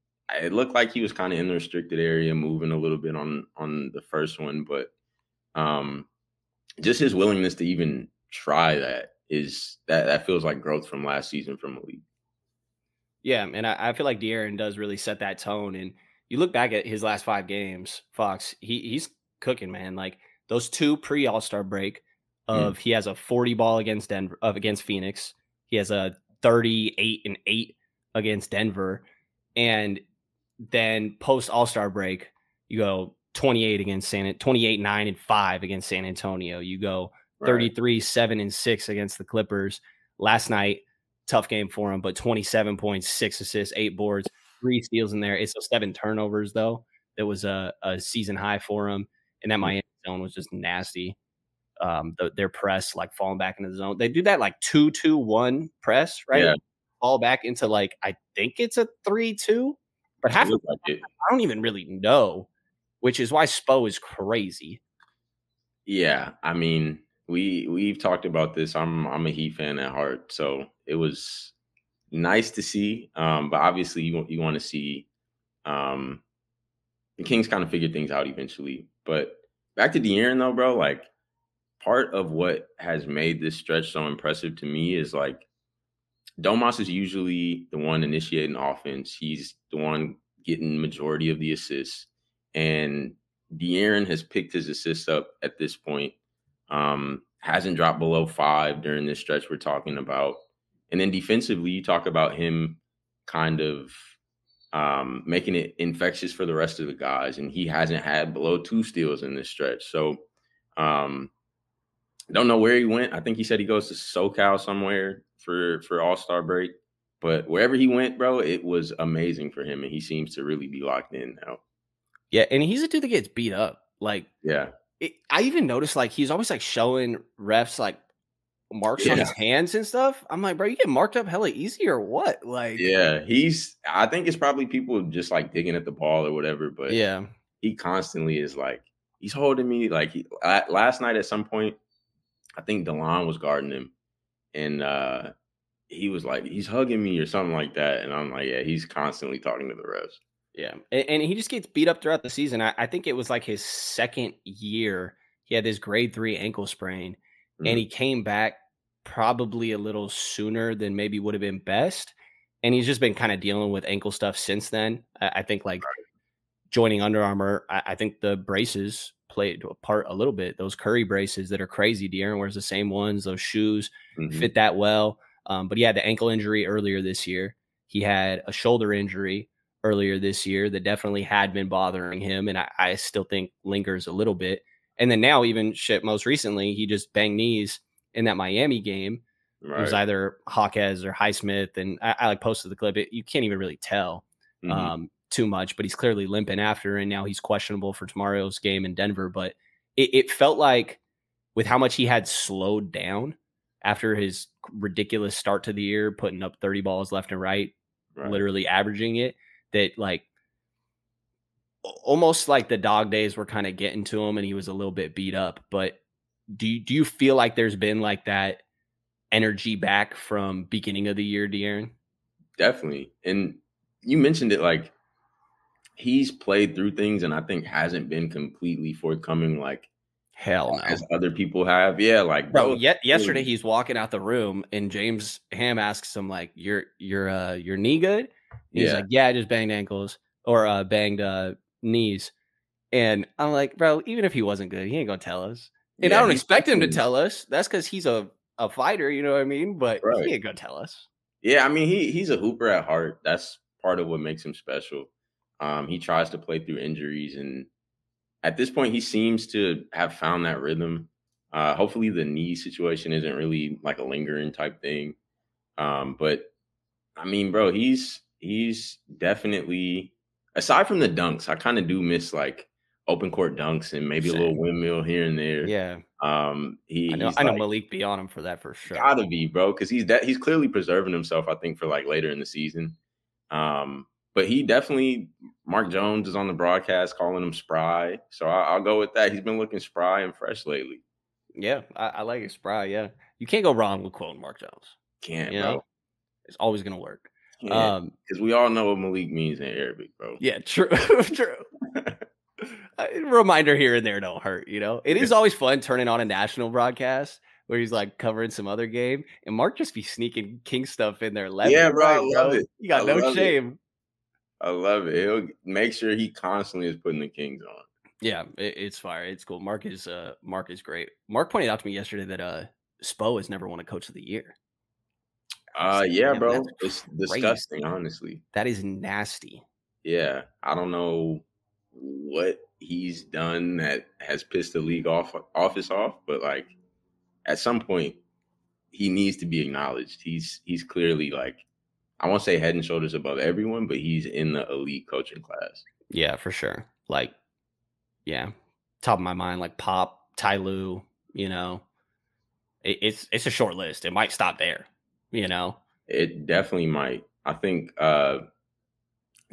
it looked like he was kind of in the restricted area, moving a little bit on on the first one. But um, just his willingness to even try that is that that feels like growth from last season from Malik. Yeah, and I, I feel like De'Aaron does really set that tone. And you look back at his last five games, Fox, he he's cooking, man. Like those two pre All Star break mm. of mm. he has a forty ball against Denver of against Phoenix. He has a thirty eight and eight against Denver, and then post All Star break, you go 28 against San 28 9 and 5 against San Antonio. You go 33 right. 7 and 6 against the Clippers. Last night tough game for him, but 27 points, six assists, eight boards, three steals in there. It's so seven turnovers though. That was a, a season high for him, and that mm. Miami zone was just nasty. Um, the, their press like falling back into the zone. They do that like two two one press, right? Yeah. Fall back into like I think it's a three two, but half of like I don't even really know, which is why Spo is crazy. Yeah, I mean, we we've talked about this. I'm I'm a Heat fan at heart, so it was nice to see. Um, but obviously, you you want to see um, the Kings kind of figure things out eventually. But back to De'Aaron though, bro. Like part of what has made this stretch so impressive to me is like Domas is usually the one initiating offense. He's the one getting majority of the assists, and De'Aaron has picked his assists up at this point um, hasn't dropped below five during this stretch we're talking about. And then defensively, you talk about him kind of um, making it infectious for the rest of the guys, and he hasn't had below two steals in this stretch. So, um, don't know where he went. I think he said he goes to SoCal somewhere for for All Star break. But wherever he went, bro, it was amazing for him, and he seems to really be locked in now. Yeah, and he's a dude that gets beat up. Like, yeah, it, I even noticed like he's always like showing refs like marks yeah. on his hands and stuff. I'm like, bro, you get marked up hella easy or what? Like, yeah, he's. I think it's probably people just like digging at the ball or whatever. But yeah, he constantly is like he's holding me. Like he, last night at some point, I think Delon was guarding him, and uh he was like he's hugging me or something like that. And I'm like, yeah, he's constantly talking to the refs. Yeah, and, and, he just gets beat up throughout the season. I, I, think it was like his second year. He had this grade three ankle sprain, mm-hmm. and he came back probably a little sooner than maybe would have been best. And he's just been kind of dealing with ankle stuff since then. I, I think like joining Under Armour, I, I, think the braces played a part a little bit. Those Curry braces that are crazy. De'Aaron wears the same ones. Those shoes mm-hmm. fit that well. Um, but he had the ankle injury earlier this year. He had a shoulder injury earlier this year that definitely had been bothering him, and I, I still think lingers a little bit. And then now, even shit, most recently, he just banged knees in that Miami game. Right. It was either Hawkes or Highsmith, and I, I like posted the clip. It, you can't even really tell mm-hmm. um, too much, but he's clearly limping after, and now he's questionable for tomorrow's game in Denver. But it, it felt like with how much he had slowed down after his ridiculous start to the year, putting up 30 balls left and right, right. literally averaging it that like almost like the dog days were kind of getting to him and he was a little bit beat up. But do you, do you feel like there's been like that energy back from beginning of the year, De'Aaron? Definitely. And you mentioned it like he's played through things and I think hasn't been completely forthcoming like Hell no. as other people have. Yeah, like Bro, yet yesterday he's walking out the room and James Ham asks him like, "Your your uh your knee good?" He's Yeah. like, "Yeah, I just banged ankles or uh banged uh knees." And I'm like, "Bro, even if he wasn't good, he ain't gonna tell us." And I don't expect him to tell us. That's because he's a a fighter, you know what I mean? But Right. he ain't gonna tell us. Yeah, I mean he he's a hooper at heart. That's part of what makes him special. Um, he tries to play through injuries, and at this point, he seems to have found that rhythm. Uh, hopefully, the knee situation isn't really like a lingering type thing. Um, but I mean, bro, he's he's definitely aside from the dunks, I kind of do miss like open court dunks and maybe a little windmill here and there. Yeah, Um, he I know. he's I know like- Malik be on him for that for sure. Gotta be, bro, because he's that he's clearly preserving himself. I think for like later in the season. Um, but he definitely Mark Jones is on the broadcast calling him spry, so I, I'll go with that. He's been looking spry and fresh lately. Yeah, I, I like it, Spry. Yeah, you can't go wrong with quoting Mark Jones. Can't, You bro. know, it's always gonna work. Because Um, we all know what Malik means in Arabic, bro. Yeah, true, true. A reminder here and there don't hurt, you know. It is always fun turning on a national broadcast where he's like covering some other game, and Mark just be sneaking King stuff in there. Left Yeah, bro, I right, love it. You got I no love it. shame. I love it. He'll make sure he constantly is putting the Kings on. Yeah, it, it's fire. It's cool. Mark is uh Mark is great. Mark pointed out to me yesterday that uh Spo has never won a coach of the year. Uh, like, yeah, bro. It's crazy. disgusting, honestly. That is nasty. yeah, I don't know what he's done that has pissed the league off office off, but like at some point he needs to be acknowledged. He's he's clearly like I won't say head and shoulders above everyone, but he's in the elite coaching class. Yeah, for sure. Like, yeah, top of my mind, like Pop, Ty Lue, you know, it, it's it's a short list. It might stop there, you know. It definitely might. I think uh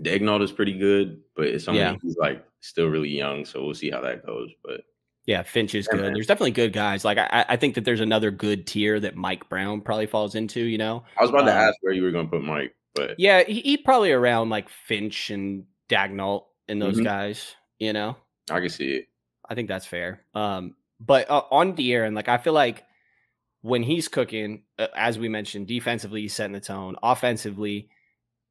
Daigneault is pretty good, but it's only Yeah. he's like still really young, so we'll see how that goes. But Yeah, Finch is good. There's definitely good guys. Like I, I think that there's another good tier that Mike Brown probably falls into. You know, I was about to Um, ask where you were gonna put Mike, but yeah, he, he probably around like Finch and Daigneault and those Mhm. guys. You know, I can see it. I think that's fair. Um, but uh, on De'Aaron, like I feel like when he's cooking, uh, as we mentioned, defensively he's setting the tone. Offensively,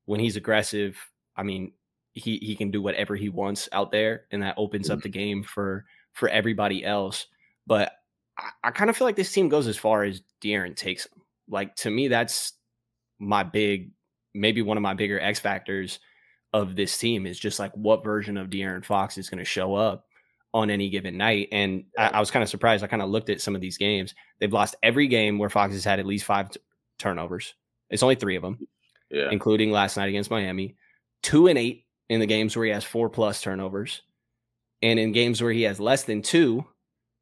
when he's aggressive, I mean, he he can do whatever he wants out there, and that opens up mm-hmm. the game for for everybody else. But I, I kind of feel like this team goes as far as De'Aaron takes them. Like to me, that's my big, maybe one of my bigger X factors of this team is just like what version of De'Aaron Fox is going to show up on any given night. And I, I was kind of surprised. I kind of looked at some of these games. They've lost every game where Fox has had at least five t- turnovers. It's only three of them, Yeah. including last night against Miami. Two and eight in the games where he has four plus turnovers. And in games where he has less than two,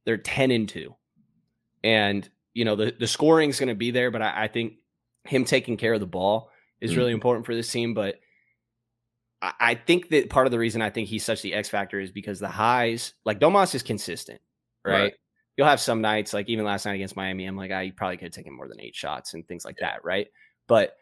they're 10 and two. And, you know, the, the scoring is going to be there, but I, I think him taking care of the ball is really Mhm. important for this team. But I, I think that part of the reason I think he's such the X factor is because the highs, like Domas is consistent, right? Right. You'll have some nights, like even last night against Miami, I'm like, I probably could have taken more than eight shots and things like that, right? But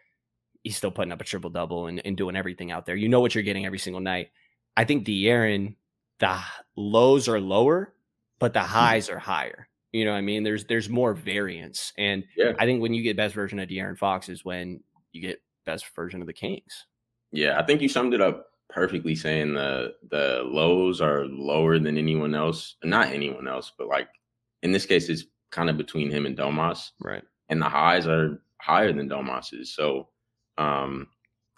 he's still putting up a triple double and, and doing everything out there. You know what you're getting every single night. I think De'Aaron, the lows are lower, but the Mm-hmm. highs are higher. You know what I mean? There's there's more variance. And Yeah. I think when you get best version of De'Aaron Fox is when you get best version of the Kings. Yeah, I think you summed it up perfectly saying the the lows are lower than anyone else. Not anyone else, but like in this case it's kind of between him and Domas. Right. And the highs are higher than Domas's. So um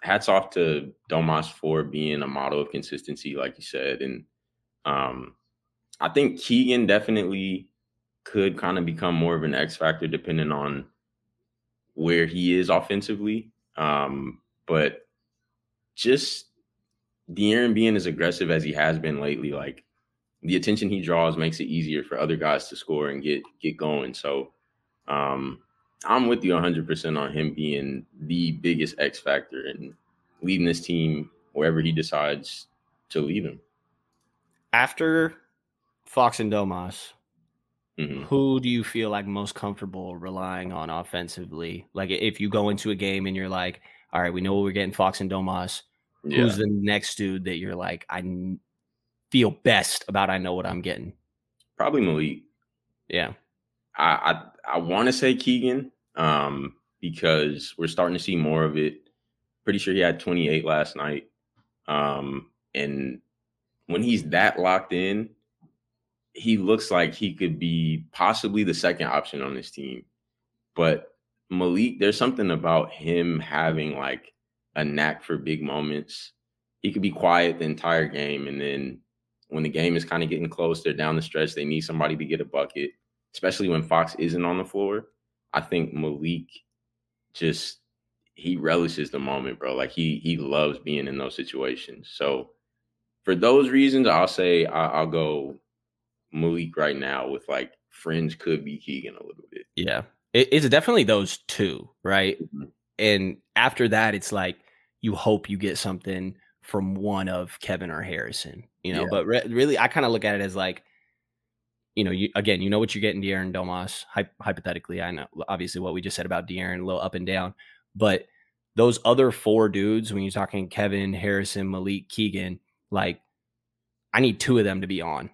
hats off to Domas for being a model of consistency, like you said. And um I think Keegan definitely could kind of become more of an X factor depending on where he is offensively. Um, but just De'Aaron being as aggressive as he has been lately, like the attention he draws makes it easier for other guys to score and get get going. So um, I'm with you 100% on him being the biggest X factor and leading this team wherever he decides to lead him. After Fox and Domas, Mhm. who do you feel like most comfortable relying on offensively? Like if you go into a game and you're like, all right, we know we're getting Fox and Domas. Yeah. Who's the next dude that you're like, I feel best about? I know what I'm getting. Probably Malik. Yeah. I I, I want to say Keegan um, because we're starting to see more of it. Pretty sure he had 28 last night. Um, and when he's that locked in, he looks like he could be possibly the second option on this team. But Malik, there's something about him having like a knack for big moments. He could be quiet the entire game, and then when the game is kind of getting close, they're down the stretch, they need somebody to get a bucket, especially when Fox isn't on the floor. I think Malik just he relishes the moment, bro. Like he he loves being in those situations. So for those reasons, I'll say I, will go Malik right now with like friends could be Keegan a little bit. Yeah, it, it's definitely those two, right? Mm-hmm. And after that, it's like you hope you get something from one of Kevin or Harrison, you know. Yeah. But re- really, I kind of look at it as like, you know, you again, you know what you're getting, De'Aaron Domas. Hy- hypothetically, I know obviously what we just said about De'Aaron, a little up and down, but those other four dudes, when you're talking Kevin, Harrison, Malik, Keegan, like I need two of them to be on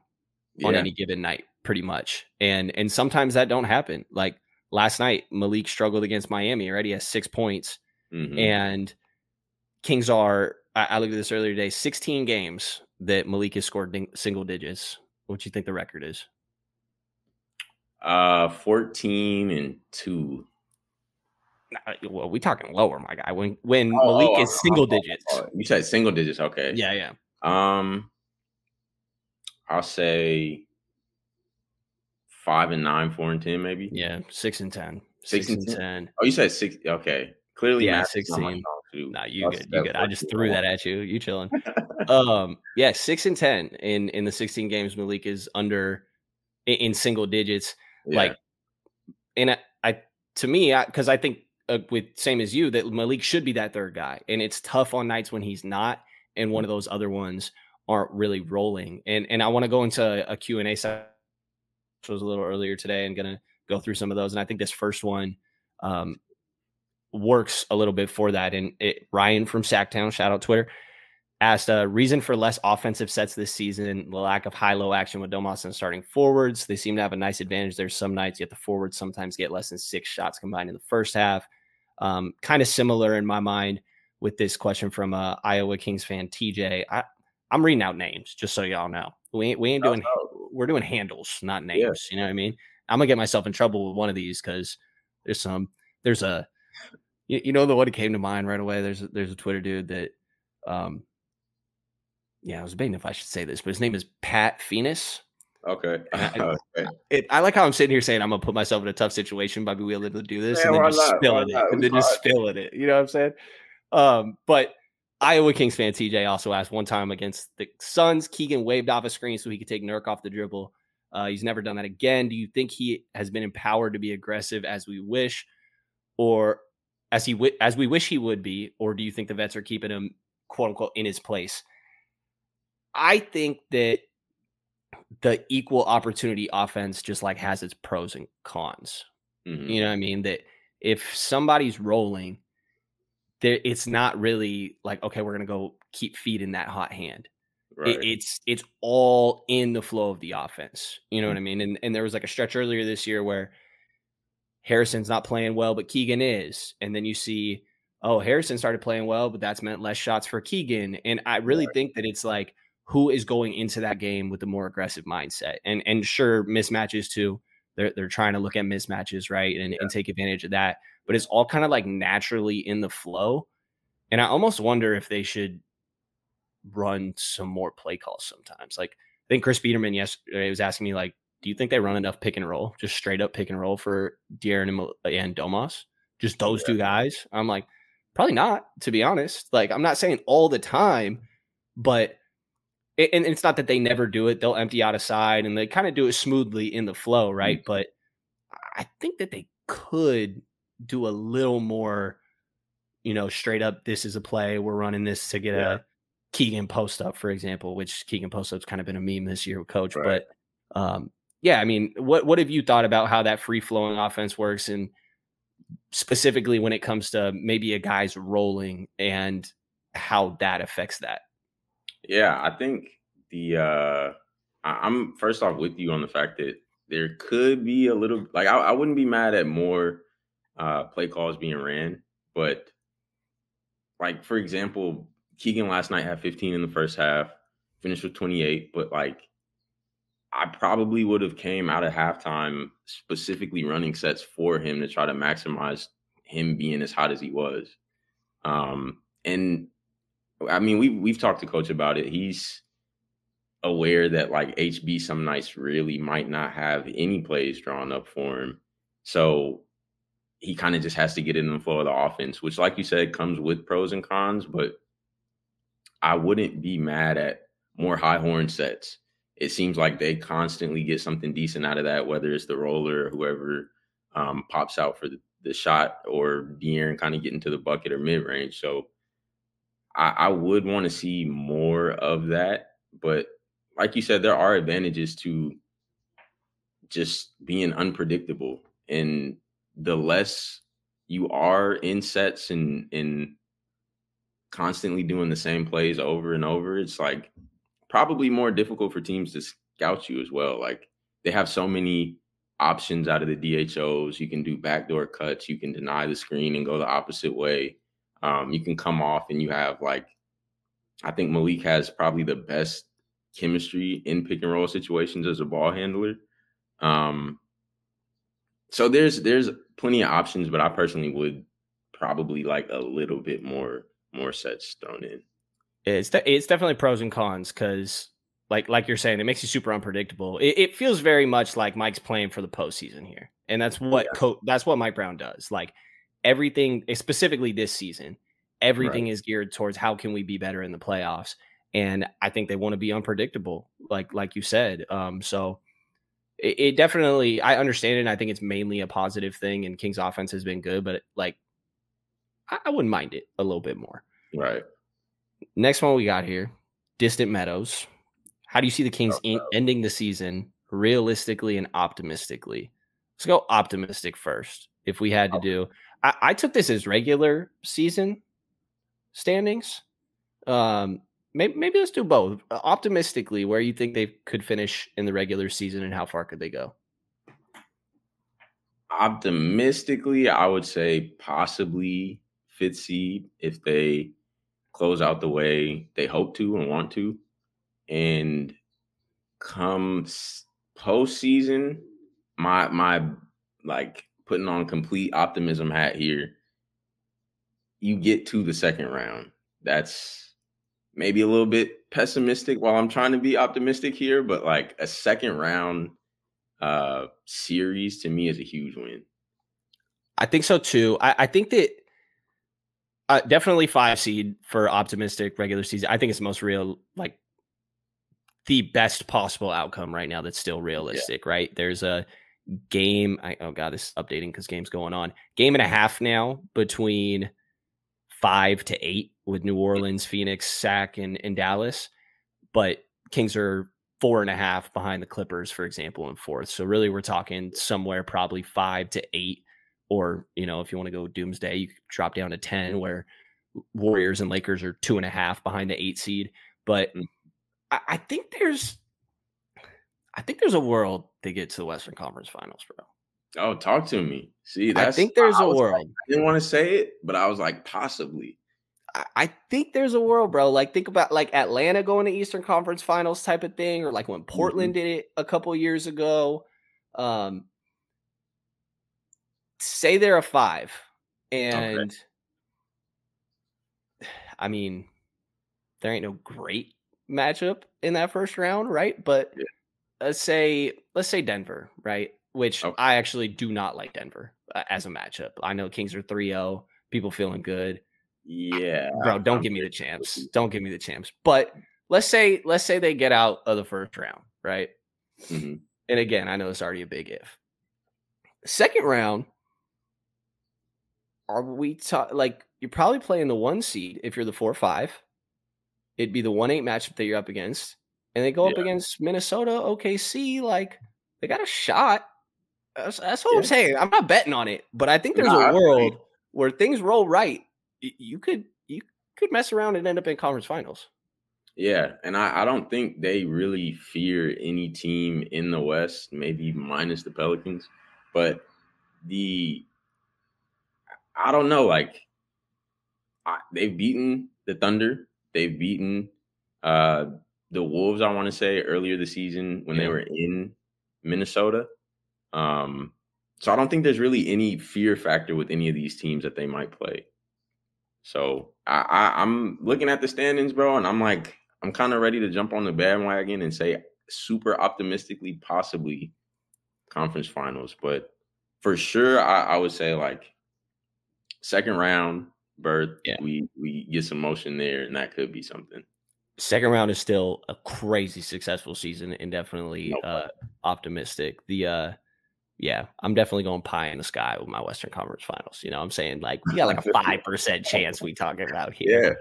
yeah. on any given night, pretty much. And and sometimes that don't happen. Like last night, Malik struggled against Miami. Right, he has six points, mm-hmm. and Kings are. I, I, looked at this earlier today. Sixteen games that Malik has scored ding, single digits. What do you think the record is? Uh, fourteen and two. Well, we talking lower, my guy. When when oh, Malik oh, is single oh, digits, you said single digits. Okay. Yeah, yeah. Um, I'll say five and nine, four and ten, maybe. Yeah, six and ten. Six, six and 10. 10. Oh, you said six. Okay, clearly, yeah, sixteen. Nah, you good. You good. I just threw that at you. You chilling. um, yeah, six and ten in in the sixteen games. Malik is under in, in single digits. Yeah. Like, and I, I to me, because I, I, think uh, with same as you that Malik should be that third guy, and it's tough on nights when he's not, and one of those other ones aren't really rolling. And and I want to go into a Q and A session which was a little earlier today, and gonna go through some of those. And I think this first one um, works a little bit for that. And it, Ryan from Sacktown, shout out Twitter, asked a uh, reason for less offensive sets this season, the lack of high low action with Domas and starting forwards. They seem to have a nice advantage. There's some nights yet the forwards sometimes get less than six shots combined in the first half. Um, kind of similar in my mind with this question from uh, Iowa Kings fan TJ. I, I'm reading out names just so y'all know. We ain't, we ain't doing we're doing handles, not names. You know what I mean? I'm gonna get myself in trouble with one of these because there's some there's a you, you, know the one that came to mind right away. There's a, there's a Twitter dude that um yeah I was debating if I should say this, but his name is Pat Phoenix. Okay. I, okay. It, I, like how I'm sitting here saying I'm gonna put myself in a tough situation by being able to do this and then just not? spilling it and then just spilling it. You know what I'm saying? Um, but Iowa Kings fan TJ also asked one time against the Suns, Keegan waved off a screen so he could take Nurk off the dribble. Uh, he's never done that again. Do you think he has been empowered to be aggressive as we wish, or as he w- as we wish he would be, or do you think the vets are keeping him quote unquote in his place? I think that the equal opportunity offense just like has its pros and cons. Mm-hmm. You know what I mean? That if somebody's rolling there it's not really like okay we're gonna go keep feeding that hot hand right. it, it's it's all in the flow of the offense you know mm-hmm. what i mean and, and there was like a stretch earlier this year where harrison's not playing well but keegan is and then you see oh harrison started playing well but that's meant less shots for keegan and i really right. think that it's like who is going into that game with a more aggressive mindset and and sure mismatches too they're, they're trying to look at mismatches right and, yeah. and take advantage of that but it's all kind of like naturally in the flow. And I almost wonder if they should run some more play calls sometimes. Like I think Chris Biderman yesterday uh, was asking me like, do you think they run enough pick and roll, just straight up pick and roll for De'Aaron and, and Domas, just those yeah. two guys? I'm like, probably not, to be honest. Like I'm not saying all the time, but and it's not that they never do it. They'll empty out a side and they kind of do it smoothly in the flow, right? Mm-hmm. But I think that they could do a little more, you know, straight up. This is a play. We're running this to get yeah. a Keegan post up, for example, which Keegan post up's kind of been a meme this year with coach. Right. But um, yeah, I mean, what what have you thought about how that free flowing offense works, and specifically when it comes to maybe a guy's rolling and how that affects that? Yeah, I think the uh I'm first off with you on the fact that there could be a little like I, I wouldn't be mad at more uh, play calls being ran, but like for example, Keegan last night had 15 in the first half, finished with 28, but like I probably would have came out of halftime specifically running sets for him to try to maximize him being as hot as he was. Um, and I mean, we've we've talked to coach about it. He's aware that like HB some nights really might not have any plays drawn up for him. So he kind of just has to get in the flow of the offense, which, like you said, comes with pros and cons. But I wouldn't be mad at more high horn sets. It seems like they constantly get something decent out of that, whether it's the roller or whoever um, pops out for the, the shot or De'Aaron kind of getting to the bucket or mid range. So I, I would want to see more of that. But like you said, there are advantages to just being unpredictable. And the less you are in sets and and constantly doing the same plays over and over, it's like probably more difficult for teams to scout you as well. Like they have so many options out of the DHOs. You can do backdoor cuts. You can deny the screen and go the opposite way. Um, you can come off and you have like, I think Malik has probably the best chemistry in pick and roll situations as a ball handler. Um, so there's there's plenty of options, but I personally would probably like a little bit more more sets thrown in. It's de- it's definitely pros and cons because like like you're saying, it makes you super unpredictable. It, it feels very much like Mike's playing for the postseason here, and that's what yeah. co- that's what Mike Brown does. Like everything, eh, specifically this season, everything right. is geared towards how can we be better in the playoffs, and I think they want to be unpredictable, like like you said. Um, so it, it definitely, I understand it. And I think it's mainly a positive thing, and Kings offense has been good, but like I, I wouldn't mind it a little bit more. Right. Next one we got here, Distant Meadows. How do you see the Kings oh, ending the season realistically and optimistically? Let's go optimistic first. If we had to do, I, I took this as regular season standings. Um, maybe, maybe let's do both. Uh, optimistically, where you think they could finish in the regular season and how far could they go? Optimistically, I would say possibly fifth seed if they close out the way they hope to and want to and come postseason, my my like putting on complete optimism hat here. You get to the second round. That's maybe a little bit pessimistic while I'm trying to be optimistic here, but like a second round uh series to me is a huge win. I think so too. I, I think that uh, definitely five seed for optimistic regular season. I think it's the most real like the best possible outcome right now that's still realistic, yeah. right? There's a game. I, oh god, this is updating because game's going on. Game and a half now between five to eight with New Orleans, Phoenix, Sac, and, and Dallas, but Kings are four and a half behind the Clippers, for example, in fourth. So really, we're talking somewhere probably five to eight, or you know, if you want to go doomsday, you drop down to ten, where Warriors and Lakers are two and a half behind the eight seed. But mm. I, I think there's I think there's a world they get to the Western Conference Finals, bro. Oh, talk to me. See, I think there's I a world. Like, I didn't want to say it, but I was like, possibly. I, I think there's a world, bro. Like, think about like Atlanta going to Eastern Conference Finals type of thing, or like when Portland mm-hmm. did it a couple years ago. Um, say they're a five, and okay. I mean, there ain't no great matchup in that first round, right? But yeah. Let's say let's say Denver, right? Which okay. I actually do not like Denver uh, as a matchup. I know Kings are 3-0, people feeling good. Yeah. Bro, don't I'm give me the champs. Don't give me the champs. But let's say let's say they get out of the first round, right? Mm-hmm. And again, I know it's already a big if. Second round, are we ta- like you're probably playing the one seed if you're the four five it'd be the one eight matchup that you're up against, and they go yeah. up against Minnesota, OKC. Like they got a shot. That's, that's what yeah. I'm saying. I'm not betting on it, but I think there's a world where things roll right. You could you could mess around and end up in conference finals. Yeah, and I, I don't think they really fear any team in the West, maybe minus the Pelicans. But the I don't know, like I, they've beaten the Thunder, they've beaten uh the Wolves. I want to say earlier this season when Yeah. they were in Minnesota. Um, so I don't think there's really any fear factor with any of these teams that they might play. So I, I I'm looking at the standings, bro, and I'm like, I'm kind of ready to jump on the bandwagon and say super optimistically, possibly conference finals. But for sure, I, I would say like second round berth. Yeah. We we get some motion there, and that could be something. Second round is still a crazy successful season and definitely No uh, optimistic. The uh, yeah, I'm definitely going pie in the sky with my Western Conference Finals. You know, I'm saying like we got like a five percent chance we talking about here. Yeah.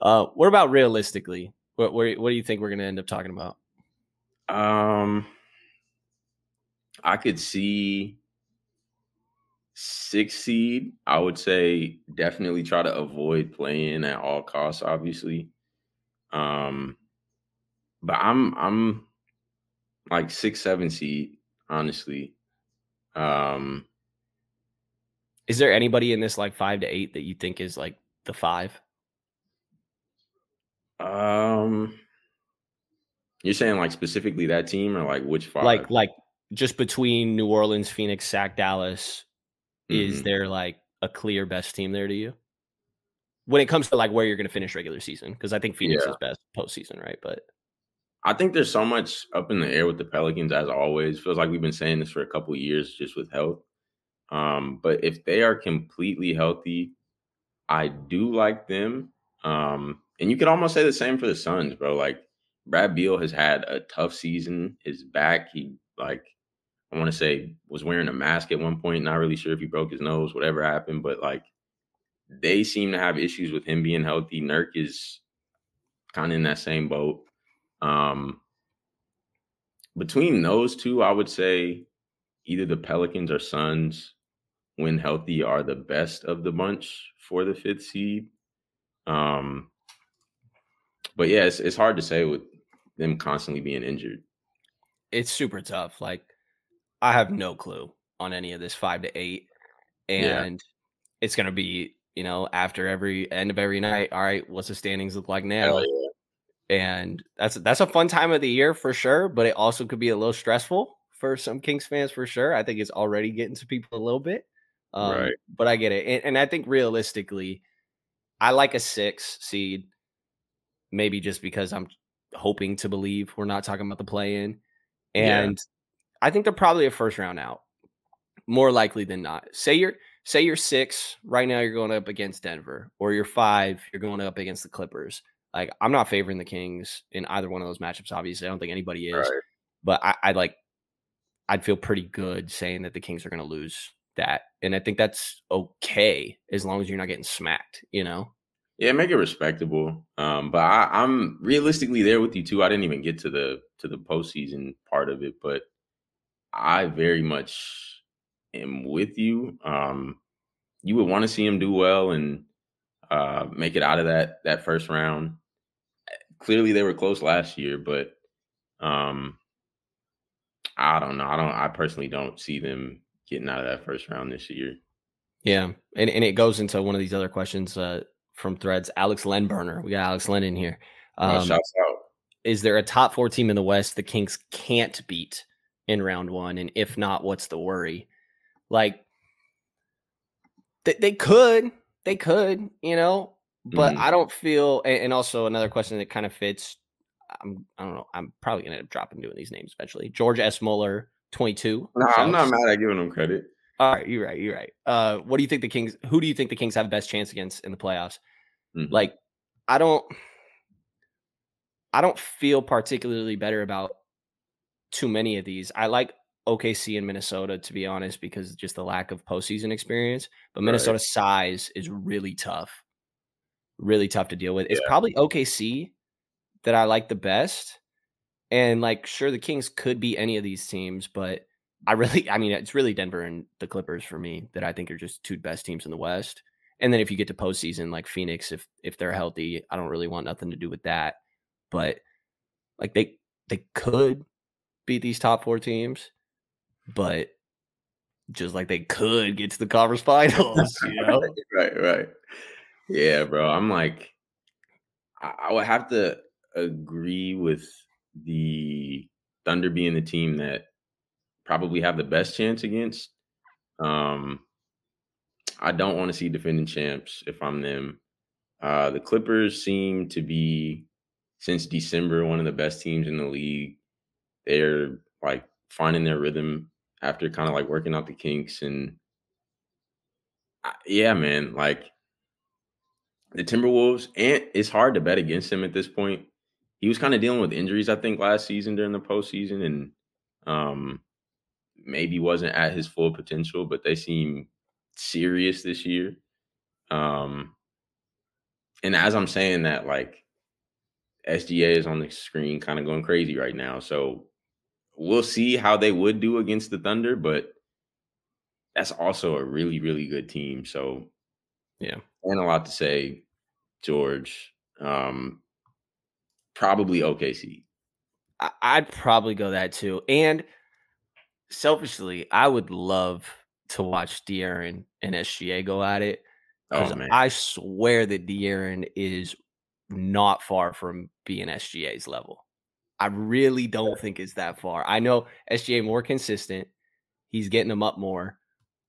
Uh, what about realistically? What what, what do you think we're gonna end up talking about? Um, I could see six seed. I would say definitely try to avoid playing at all costs. Obviously, um, but I'm I'm like six seven seed. Honestly, um, Is there anybody in this like five to eight that you think is like the five? um, you're saying like specifically that team or like which five? Like like just between New Orleans, Phoenix, Sac, Dallas, is Mhm. there like a clear best team there to you? When it comes to like where you're going to finish regular season, because I think Phoenix Yeah. is best postseason, right? But I think there's so much up in the air with the Pelicans as always. Feels like we've been saying this for a couple of years just with health. Um, but if they are completely healthy, I do like them. Um, and you could almost say the same for the Suns, bro. Like Brad Beal has had a tough season. His back, he like I want to say was wearing a mask at one point. Not really sure if he broke his nose, whatever happened, but like they seem to have issues with him being healthy. Nurk is kind of in that same boat. Um, between those two, I would say either the Pelicans or Suns, when healthy, are the best of the bunch for the fifth seed. Um, but yeah, it's, it's hard to say with them constantly being injured. it's super tough. Like I have no clue on any of this five to eight, Yeah. and it's going to be you know after every end of every night. All right, what's the standings look like now? Yeah. and that's that's a fun time of the year for sure but it also could be a little stressful for some kings fans for sure i think it's already getting to people a little bit um, Right. but i get it and, and i think realistically i like a six seed maybe just because i'm hoping to believe we're not talking about the play in Yeah. and i think they're probably a first round out more likely than not say you're say you're six right now you're going up against denver or you're five you're going up against the clippers like I'm not favoring the Kings in either one of those matchups. Obviously, I don't think anybody is. Right. But I, I'd like, I'd feel pretty good saying that the Kings are going to lose that, and I think that's okay as long as you're not getting smacked. You know? Yeah, make it respectable. Um, but I, I'm realistically there with you too. I didn't even get to the to the postseason part of it, but I very much am with you. Um, you would want to see him do well and uh, make it out of that that first round. Clearly, they were close last year, but um, I don't know. I don't. I personally don't see them getting out of that first round this year. Yeah, and and it goes into one of these other questions uh, from threads. Alex Lenburner, we got Alex Len in here. Uh, Um, out. is there a top four team in the West the Kings can't beat in round one? And if not, what's the worry? Like they, they could, they could, you know, but Mhm. I don't feel. And, also another question that kind of fits. I'm, I don't know. I'm probably gonna end up dropping doing these names eventually. George S. Muller, 22. No, I'm not mad at giving them credit. All right, you're right. You're right. Uh, what do you think the Kings? Who do you think the Kings have the best chance against in the playoffs? Mhm. Like, I don't, I don't feel particularly better about too many of these. I like OKC and Minnesota to be honest, because just the lack of postseason experience. But Right. Minnesota's size is really tough, really tough to deal with. It's probably OKC that I like the best. And like, sure, the Kings could be any of these teams, but I really, I mean, it's really Denver and the Clippers for me that I think are just two best teams in the West. And then if you get to postseason, like Phoenix, if if they're healthy, I don't really want nothing to do with that. but like they they could beat these top four teams, but just like they could get to the conference finals, you know? right, right. Yeah, bro. I'm like, I, I would have to agree with the Thunder being the team that probably have the best chance against. Um, I don't want to see defending champs if I'm them. Uh, the Clippers seem to be since December one of the best teams in the league. They're like finding their rhythm after kind of like working out the kinks and I, yeah, man, like the Timberwolves and it's hard to bet against him at this point. He was kind of dealing with injuries, I think, last season during the postseason, and um, maybe wasn't at his full potential. But they seem serious this year. Um, and as I'm saying that, like SGA is on the screen, kind of going crazy right now. So we'll see how they would do against the Thunder, but that's also a really, really good team. So yeah, and a lot to say, George. Um, probably OKC. I'd probably go that too. And selfishly, I would love to watch De'Aaron and SGA go at it. Because oh, I swear that De'Aaron is not far from being SGA's level. I really don't think it's that far. I know SGA more consistent. He's getting them up more.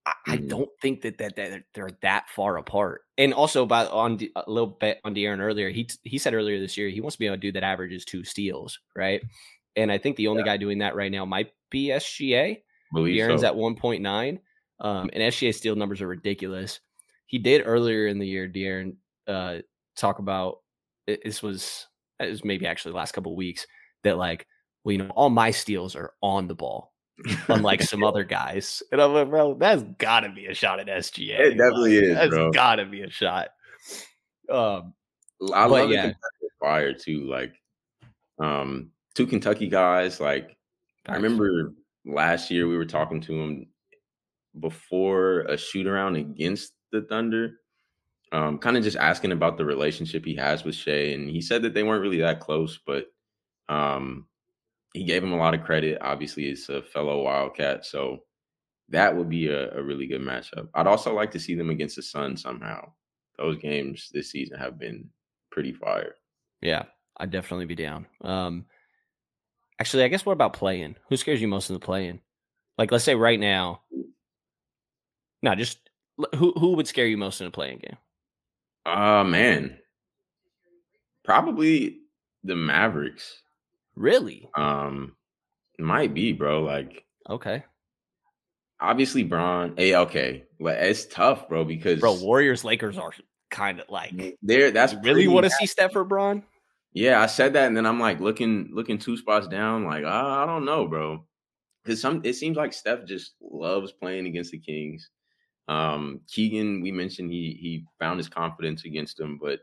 I, I mm-hmm. don't think that, that that they're that far apart. And also, about on a little bit on De'Aaron earlier, he he said earlier this year he wants to be able to do that averages two steals, right? And I think the only yeah. guy doing that right now might be SGA. Believe De'Aaron's so. at one point nine, um, and SGA steal numbers are ridiculous. He did earlier in the year, De'Aaron, uh, talk about this was it was maybe actually the last couple weeks that like, well, you know, all my steals are on the ball, unlike some other guys. And I'm like, bro, that's got to be a shot at SGA. It definitely like, is. That's got to be a shot. Um, I love yeah. fire too. Like, um, two Kentucky guys. Like, I remember last year we were talking to him before a shoot around against the Thunder. Um, kind of just asking about the relationship he has with Shai, and he said that they weren't really that close, but um, he gave him a lot of credit. Obviously, it's a fellow Wildcat, so that would be a, a, really good matchup. I'd also like to see them against the Sun somehow. Those games this season have been pretty fire. Yeah, I'd definitely be down. Um, actually, I guess what about play-in? Who scares you most in the play-in? Like, let's say right now. No, just who who would scare you most in a play-in game? Uh man, probably the Mavericks. Really? Um, might be, bro. Like, okay. Obviously, Bron. Hey, okay. But it's tough, bro, because bro, Warriors Lakers are kind of like there. That's really want to see Steph or Bron. Yeah, I said that, and then I'm like looking, looking two spots down. Like, I, I don't know, bro, because some it seems like Steph just loves playing against the Kings. Um, Keegan, we mentioned he he found his confidence against them, but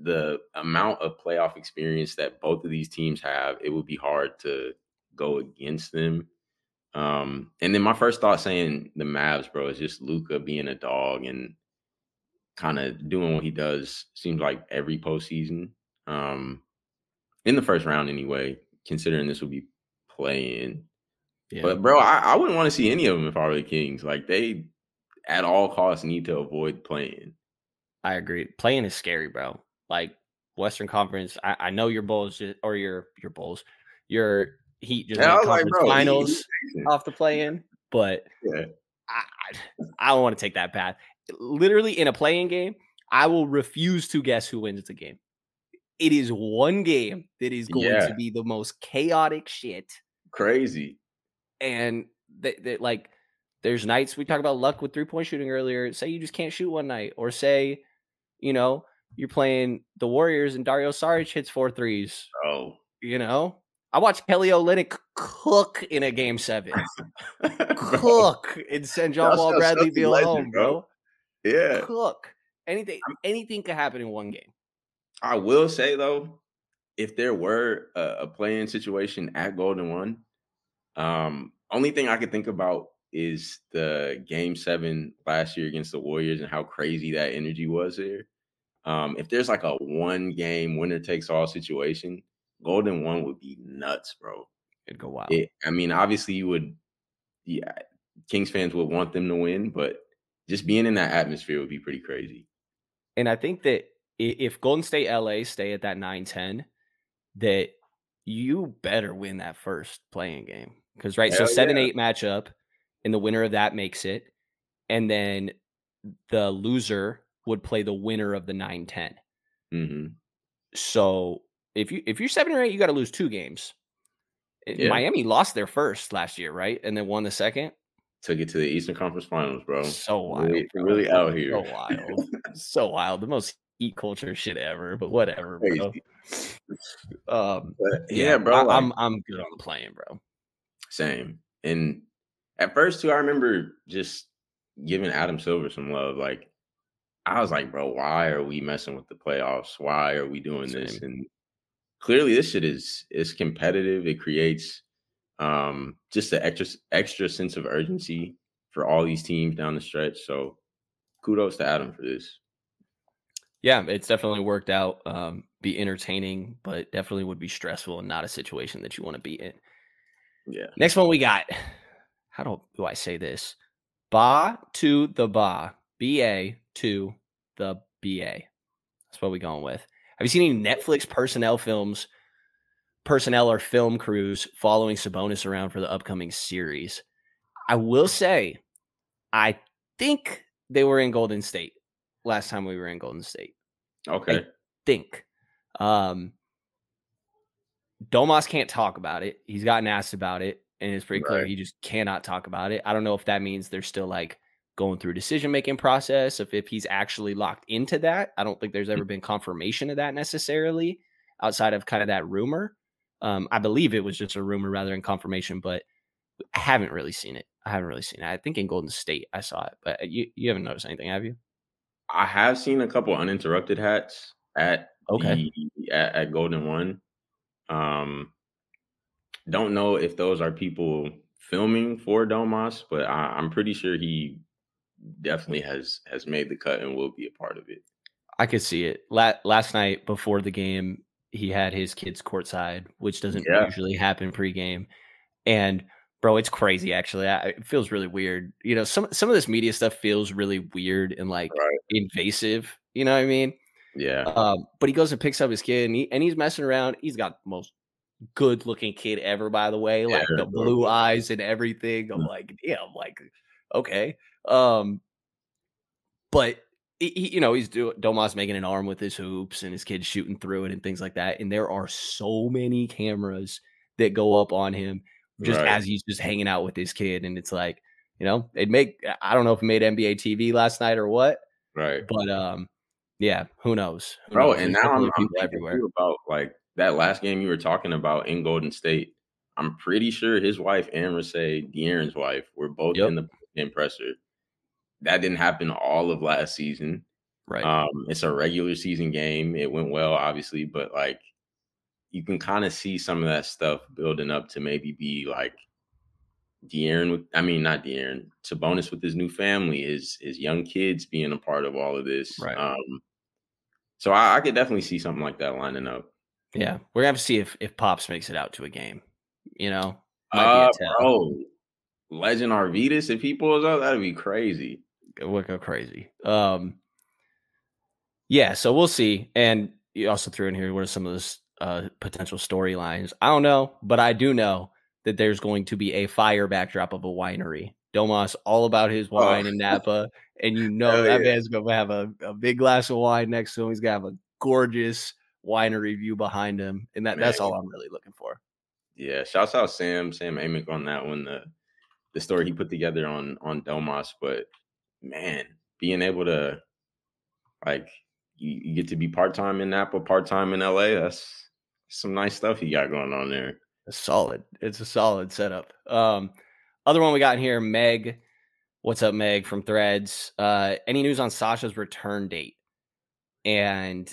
the amount of playoff experience that both of these teams have, it would be hard to go against them. Um, and then my first thought saying the Mavs, bro, is just Luka being a dog and kind of doing what he does. Seems like every postseason. Um, in the first round, anyway. Considering this will be play-in, yeah. but bro, I, I wouldn't want to see any of them if I were the Kings. Like they, at all costs, need to avoid play-in. I agree. Play-in is scary, bro like Western Conference. I, I know your Bulls just, or your your Bulls, your Heat just yeah, like, bro, finals off the play in, but yeah. I, I don't want to take that path. Literally in a play-in game, I will refuse to guess who wins the game. It is one game that is going yeah. to be the most chaotic shit. Crazy. And that, that like there's nights we talk about luck with three point shooting earlier. Say you just can't shoot one night, or say, you know, you're playing the Warriors and Dario Saric hits four threes. Oh, you know, I watched Kelly Olynyk cook in a game seven. cook and send John Wall Bradley Beal home, bro. Yeah, cook. Anything, anything could happen in one game. I will say though, if there were a, a play-in situation at Golden One, um, only thing I could think about is the game seven last year against the Warriors and how crazy that energy was there. Um, if there's like a one game winner takes all situation, Golden One would be nuts, bro. It'd go wild. It, I mean, obviously you would, yeah, Kings fans would want them to win, but just being in that atmosphere would be pretty crazy. And I think that if Golden State LA stay at that 9-10, that you better win that first play-in game. Because right, so seven yeah. eight matchup, and the winner of that makes it. And then the loser would play the winner of the 9-10. hmm So if you if you're seven or eight, you got to lose two games. Eh, Yeah. Miami lost their first last year, right? And then won the second. Took it to the Eastern Conference Finals, bro. So wild, really, really out here. So wild. so wild. The most heat culture shit ever, but whatever, bro. Um But yeah, bro. I, like- I'm I'm good on the play-in, bro. Same. And at first too, I remember just giving Adam Silver some love. Like I was like, bro, why are we messing with the playoffs? Why are we doing this? And clearly this shit is is competitive. It creates um just an extra extra sense of urgency for all these teams down the stretch. So kudos to Adam for this. Yeah, it's definitely worked out. Um, be entertaining, but definitely would be stressful and not a situation that you want to be in. Yeah. Next one we got. How do, do I say this? Ba to the ba. B A to the B A. That's what we're going with. Have you seen any Netflix personnel films, personnel or film crews following Sabonis around for the upcoming series? I will say, I think they were in Golden State last time we were in Golden State Okay. think. Um, Domas can't talk about it. He's gotten asked about it, and it's pretty clear Right. he just cannot talk about it. I don't know if that means they're still like going through decision making process. If if he's actually locked into that, I don't think there's ever been confirmation of that necessarily outside of kind of that rumor. Um, I believe it was just a rumor rather than confirmation, but I haven't really seen it. I haven't really seen it. I think in Golden State I saw it, but you you haven't noticed anything, have you? I have seen a couple uninterrupted hats at Okay. the, at, at Golden One. Um, don't know if those are people filming for Domas, but I, I'm pretty sure he definitely has has made the cut and will be a part of it. I could see it. La- last night before the game, he had his kids courtside, which doesn't Yeah. usually happen pregame. And bro, it's crazy. Actually, I, it feels really weird. You know, some some of this media stuff feels really weird and like Right. invasive. You know what I mean? Yeah, Um, but he goes and picks up his kid, and he and he's messing around. He's got the most good looking kid ever, by the way. Like Yeah, the bro. blue eyes and everything. I'm Mm. like, yeah, I'm like, okay. Um, but he, you know, he's doing Domas making an arm with his hoops and his kid shooting through it and things like that. And there are so many cameras that go up on him just Right. as he's just hanging out with his kid. And it's like, you know, it make I don't know if it made NBA TV last night or what, right, but um, yeah, who knows? Who bro. knows? And There's now I'm, I'm everywhere. about like that last game you were talking about in Golden State. I'm pretty sure his wife and Mercedes, De'Aaron's wife, were both Yep. in the impressor. That didn't happen all of last season. Right. Um, it's a regular season game. It went well, obviously, but like you can kind of see some of that stuff building up to maybe be like De'Aaron with I mean not De'Aaron, Sabonis with his new family, his his young kids being a part of all of this. Right. Um so I, I could definitely see something like that lining up. yeah, we're gonna have to see if if Pops makes it out to a game. You know, Might Uh, be a tell. bro, Legend Arvydas, if he pulls up, that'd be crazy. it would go crazy. Um, yeah, so we'll see. And you also threw in here what are some of those uh, potential storylines? I don't know, but I do know that there's going to be a fire backdrop of a winery. Domas all about his Oh. wine in Napa, and you know Hell that yeah. man's gonna have a, a big glass of wine next to him. He's gonna have a gorgeous winery view behind him, and that that's all I'm really looking for. Yeah, shouts out Sam, Sam Amick on that one. The the story he put together on on Domas, but man, being able to like you, you get to be part time in Napa, part time in LA. That's some nice stuff he got going on there. It's solid. It's a solid setup. Um, other one we got in here, Meg. What's up, Meg from Threads? Uh, any news on Sasha's return date? And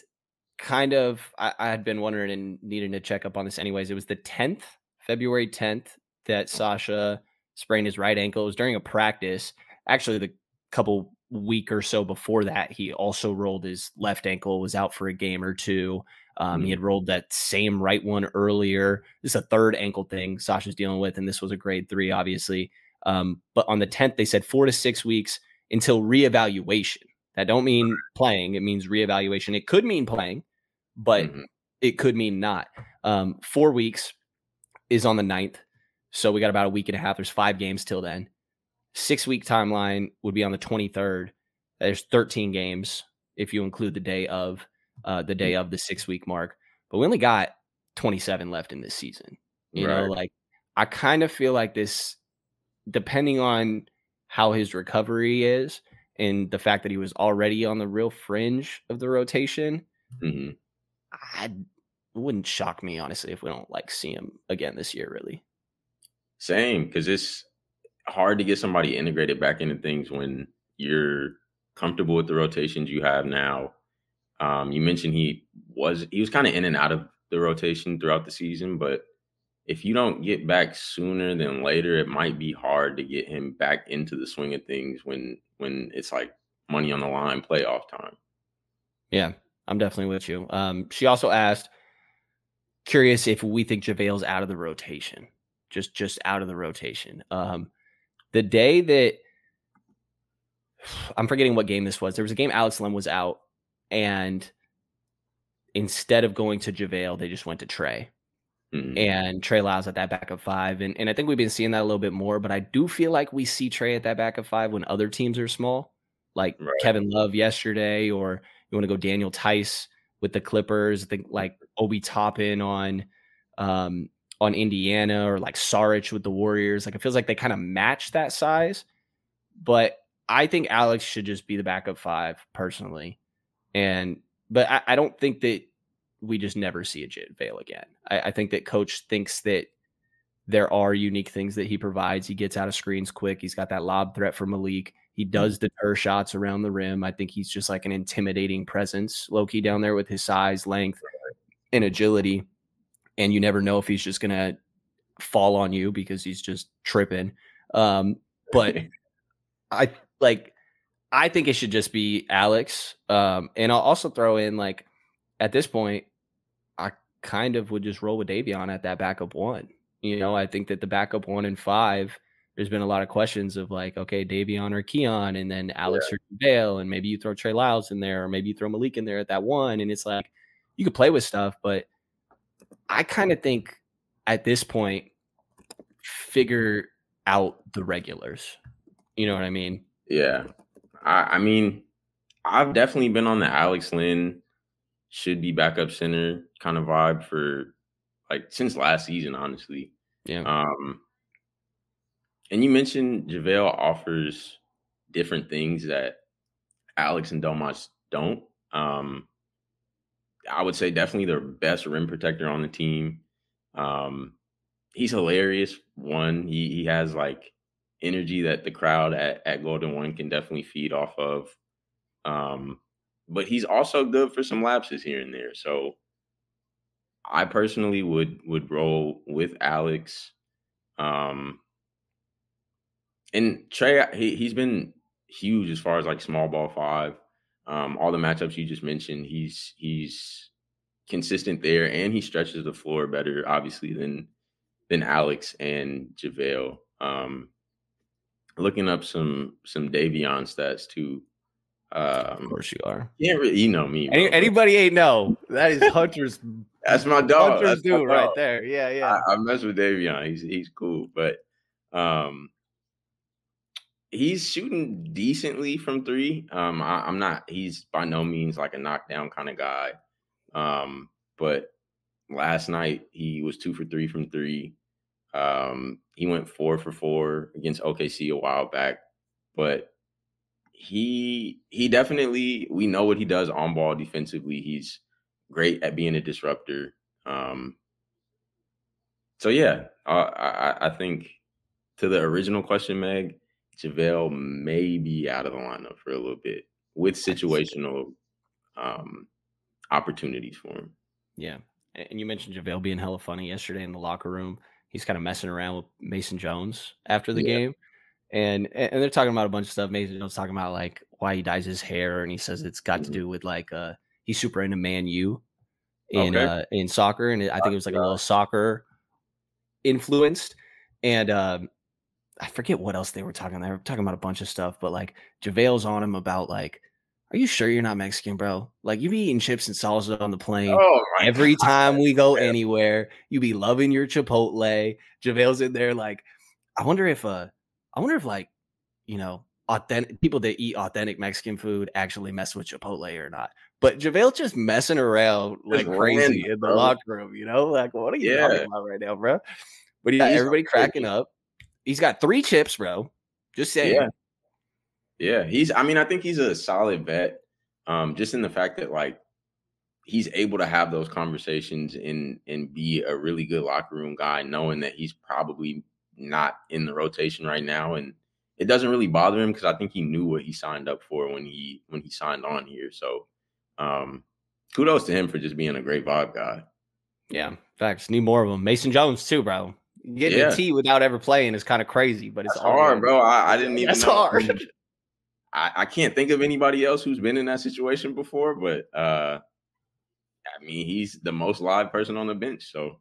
kind of, I, I had been wondering and needing to check up on this anyways. It was the 10th, February 10th, that Sasha sprained his right ankle. It was during a practice. Actually, the couple week or so before that, he also rolled his left ankle, was out for a game or two. Um, He had rolled that same right one earlier. This is a third ankle thing Sasha's dealing with, and this was a grade three, obviously. Um, but on the 10th, they said four to six weeks until reevaluation. That don't mean playing; it means reevaluation. It could mean playing, but Mhm. it could mean not. Um, four weeks is on the 9th. So we got about a week and a half. There's five games till then. Six week timeline would be on the 23rd. There's 13 games if you include the day of uh, the day of the six week mark. But we only got 27 left in this season. You know, like I kind of feel like this, depending on how his recovery is and the fact that he was already on the real fringe of the rotation, hmm I it wouldn't shock me honestly if we don't like see him again this year. Really, Same, because it's hard to get somebody integrated back into things when you're comfortable with the rotations you have now. Um, you mentioned he was he was kind of in and out of the rotation throughout the season, but if you don't get back sooner than later, it might be hard to get him back into the swing of things when when it's like money on the line, playoff time. yeah, I'm definitely with you. Um, she also asked, curious if we think JaVale's out of the rotation, just just out of the rotation. Um, the day that I'm forgetting what game this was. There was a game Alex Len was out, and instead of going to JaVale, they just went to Trey. Mhm. and Trey Lyles at that back of five. And and I think we've been seeing that a little bit more, but I do feel like we see Trey at that back of five when other teams are small, like Right. Kevin Love yesterday, or you want to go Daniel Theis with the Clippers, I think like Obi Toppin on um on Indiana or like Saric with the Warriors. Like it feels like they kind of match that size. But I think Alex should just be the backup five personally. And but I, I don't think that we just never see a JaVale again. I, I think that coach thinks that there are unique things that he provides. He gets out of screens quick. He's got that lob threat for Malik. He hmm. does deter shots around the rim. I think he's just like an intimidating presence, low key down there with his size, length, and agility. And you never know if he's just gonna fall on you because he's just tripping. Um, but I like I think it should just be Alex. Um, and I'll also throw in like at this point, I kind of would just roll with Davion at that backup one. You know, I think that the backup one and five, there's been a lot of questions of like, okay, Davion or Keon, and then Alex or Vale, and maybe you throw Trey Lyles in there, or maybe you throw Malik in there at that one. And it's like you could play with stuff, but I kind of think at this point, figure out the regulars. You know what I mean? Yeah. I, I mean, I've definitely been on the Alex Len should be backup center kind of vibe for like since last season, honestly. Yeah. Um and you mentioned JaVale offers different things that Alex and Domas don't. Um I would say definitely their best rim protector on the team. Um he's hilarious. One, he he has like energy that the crowd at, at Golden One can definitely feed off of. Um, but he's also good for some lapses here and there. So I personally would would roll with Alex. Um, and Trey, he he's been huge as far as like small ball five. Um, all the matchups you just mentioned, he's he's consistent there, and he stretches the floor better, obviously, than than Alex and JaVale. Um, looking up some some Davion stats too. Of Um, course you are. can't really, you know me. Any, anybody ain't know. That is Hunter's that's my dog. Hunter's That's dude right there. Yeah, yeah. I, I mess with Davion. He's he's cool, but um, he's shooting decently from three. Um, I, I'm not. He's by no means like a knockdown kind of guy. Um, but last night he was two for three from three. Um, he went four for four against OKC a while back, but he he definitely we know what he does on ball defensively. He's great at being a disruptor. Um, so yeah, I, I- I think to the original question, Meg, JaVale may be out of the lineup for a little bit with situational um, opportunities for him. Yeah. And you mentioned JaVale being hella funny yesterday in the locker room. He's kind of messing around with Mason Jones after the Yeah. game. And and they're talking about a bunch of stuff. Mason Jones talking about like why he dyes his hair, and he says it's got to do with like uh he's super into Man U in Okay. uh in soccer, and I think it was like a little soccer influenced, and um I forget what else they were talking. They were talking about a bunch of stuff, but like JaVale's on him about like, are you sure you're not Mexican, bro? Like you be eating chips and salsa on the plane. Oh Every God. time we go Yeah. anywhere, you be loving your Chipotle. JaVale's in there, like, I wonder if uh I wonder if like, you know, authentic people that eat authentic Mexican food actually mess with Chipotle or not. But JaVale's just messing around like crazy random, in the bro. locker room, you know? Like, what are you Yeah. talking about right now, bro? But He's everybody crazy. cracking up. He's got three chips, bro. Just saying. Yeah. Yeah, he's. I mean, I think he's a solid vet. Um, just in the fact that like he's able to have those conversations and and be a really good locker room guy, knowing that he's probably not in the rotation right now, and it doesn't really bother him because I think he knew what he signed up for when he when he signed on here. So, um, kudos to him for just being a great vibe guy. Yeah, facts. Need more of them. Mason Jones too, bro. Getting Yeah. a T without ever playing is kind of crazy, but it's It's hard, bro. I, I didn't even. That's know. hard. I, I can't think of anybody else who's been in that situation before, but uh I mean he's the most live person on the bench, so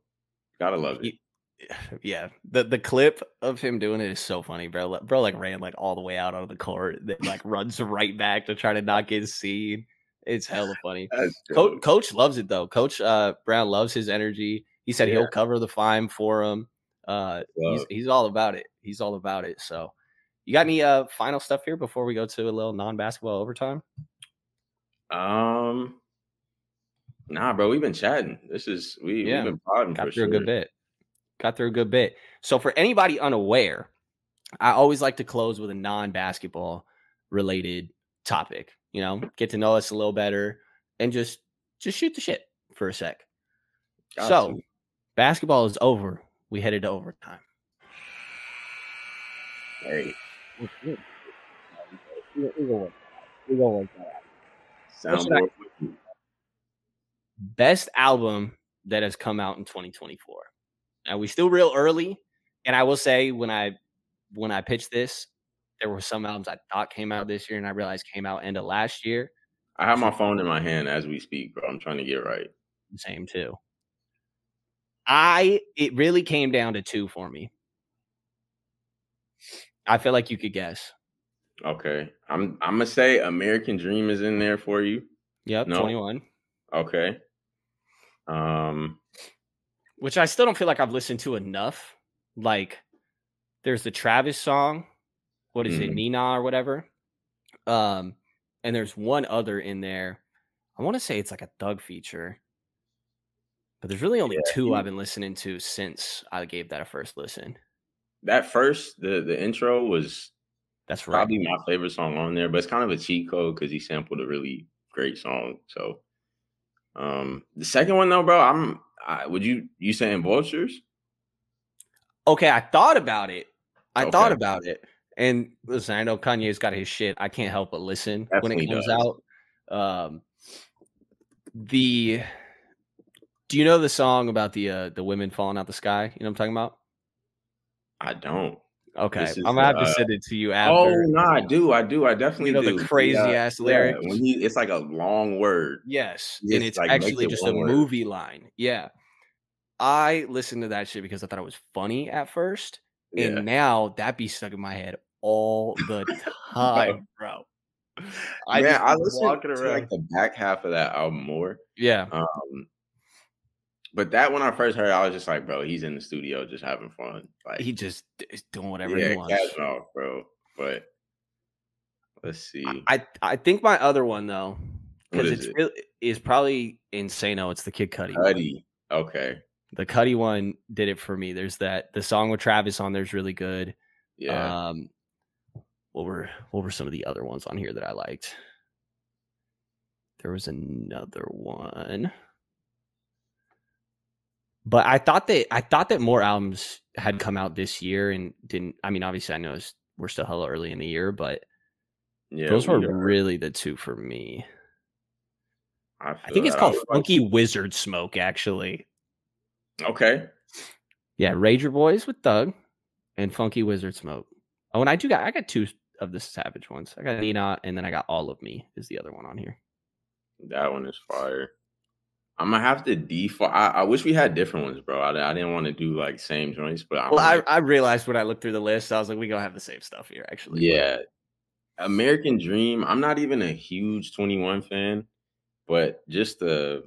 gotta love it. yeah, the the clip of him doing it is so funny, bro. Bro, like ran like all the way out onto the court, then like runs right back to try to not get seen. It's hella funny. Co- Coach loves it though. Coach uh, Brown loves his energy. He said Yeah. he'll cover the fine for him. Uh, he's he's all about it. He's all about it. So, you got any uh final stuff here before we go to a little non basketball overtime? Um Nah, bro, we've been chatting. This is we Yeah. we've been podding got for through sure. a good bit. Got through a good bit. So for anybody unaware, I always like to close with a non-basketball related topic. You know, get to know us a little better and just just shoot the shit for a sec. Got so basketball is over. We headed to overtime. Hey, should I- soundboard. Best album that has come out in 2024. And we still real early. And I will say when I when I pitched this, there were some albums I thought came out this year and I realized came out end of last year. I have my phone in my hand as we speak, bro. I'm trying to get right. Same too. I it really came down to two for me. I feel like you could guess. Okay. I'm I'm gonna say American Dream is in there for you. Yep, No. 21. Okay. Um Which I still don't feel like I've listened to enough. Like there's the Travis song. What is it, Mhm. Nina or whatever? Um, and there's one other in there. I want to say it's like a Thug feature. But there's really only Yeah, two I've been listening to since I gave that a first listen. that first the the intro was That's right. probably my favorite song on there, but it's kind of a cheat code because he sampled a really great song. So um the second one though, bro, I'm I, would you you saying vultures? Okay, I thought about it. I thought about it. And listen, I know Kanye's got his shit. I can't help but listen when it comes does. out. Um the do you know the song about the uh the women falling out the sky? You know what I'm talking about? I don't. Okay. Is, I'm gonna have to uh, send it to you Oh no, I do, I do, I definitely know the do. crazy Yeah, ass yeah, lyrics? when he it's like a long word. Yes. And it's like, actually it just a word. movie line. Yeah. I listened to that shit because I thought it was funny at first. Yeah. And now that be stuck in my head all the time, bro. I yeah, I walking to around. like the back half of that album more. yeah. Um, but that when I first heard, it, I was just like, bro, he's in the studio just having fun. Like, He just is doing whatever yeah, he wants. off, bro. But let's see. I I think my other one though, because it's it? really is probably Insano. It's the Kid Cudi. one. Okay. The Cudi one did it for me. There's that the song with Travis on there's really good. Yeah. Um, what were what were some of the other ones on here that I liked? There was another one. But I thought that I thought that more albums had come out this year and didn't. I mean, obviously, I know it's, we're still hella early in the year, but yeah. those were really the two for me. I, I think it's called like, Funky Wizard Smoke, actually. Okay. Yeah, Rager Boys with Thug and Funky Wizard Smoke. Oh, and I do got I got two of the Savage ones. I got Nina, and then I got All of Me is the other one on here. That one is fire. I'm gonna have to default. I, I wish we had different ones, bro. I, I didn't want to do like same joints, but I'm Well, I, like, I realized when I looked through the list, I was like, we gonna have the same stuff here, actually. yeah. American Dream. I'm not even a huge 21 fan, but just the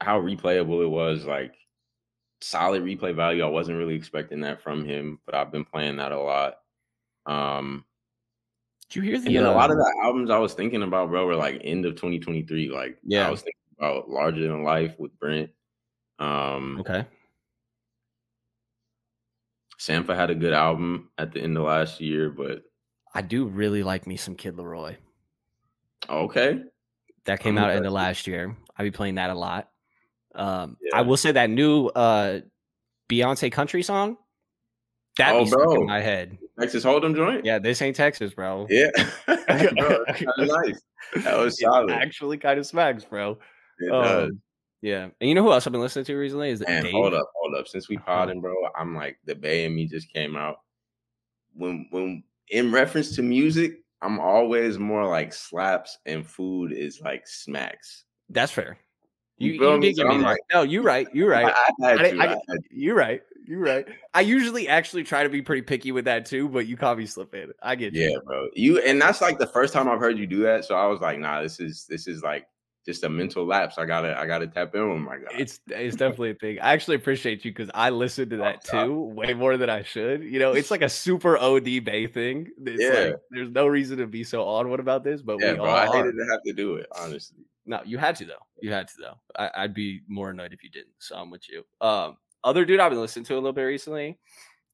how replayable it was, like solid replay value. I wasn't really expecting that from him, but I've been playing that a lot. Um, Did you hear the and then a lot uh, of the albums I was thinking about, bro, were like end of 2023. Like, Yeah. I was thinking about Larger Than Life with Brent. Um, Okay. Sampha had a good album at the end of last year, but I do really like me some Kid Laroi. okay. That came I'm out that of last year. I be playing that a lot. Um, I will say that new uh Beyonce country song. That Oh, stuck bro. in my head. Texas Hold'em joint? Yeah, this ain't Texas, bro. Yeah. bro, nice. That was It solid. actually kind of smacks, bro. It Um, does. yeah, and you know who else I've been listening to recently is Man, Dave. hold up, hold up. Since we Uh-huh. podding, bro, I'm like the Bay and me just came out. When when in reference to music, I'm always more like slaps and food is like smacks. That's fair. You You, you me? did give me that. like- no, you're right. You're right. I, I had I I I had to. You're right. You're right. I usually actually try to be pretty picky with that too, but you caught me slipping. I get you. Yeah, bro. You and that's like the first time I've heard you do that. So I was like, nah, this is this is like just a mental lapse. I gotta I gotta tap in with my guy. It's it's definitely a thing. I actually appreciate you because I listened to that too, way more than I should. You know, it's like a super OD Bay thing. It's Yeah. like there's no reason to be so on what about this, but yeah, we bro. all I are. to have to do it, honestly. No, you had to though. You had to though. I, I'd be more annoyed if you didn't. So I'm with you. Um, other dude I've been listening to a little bit recently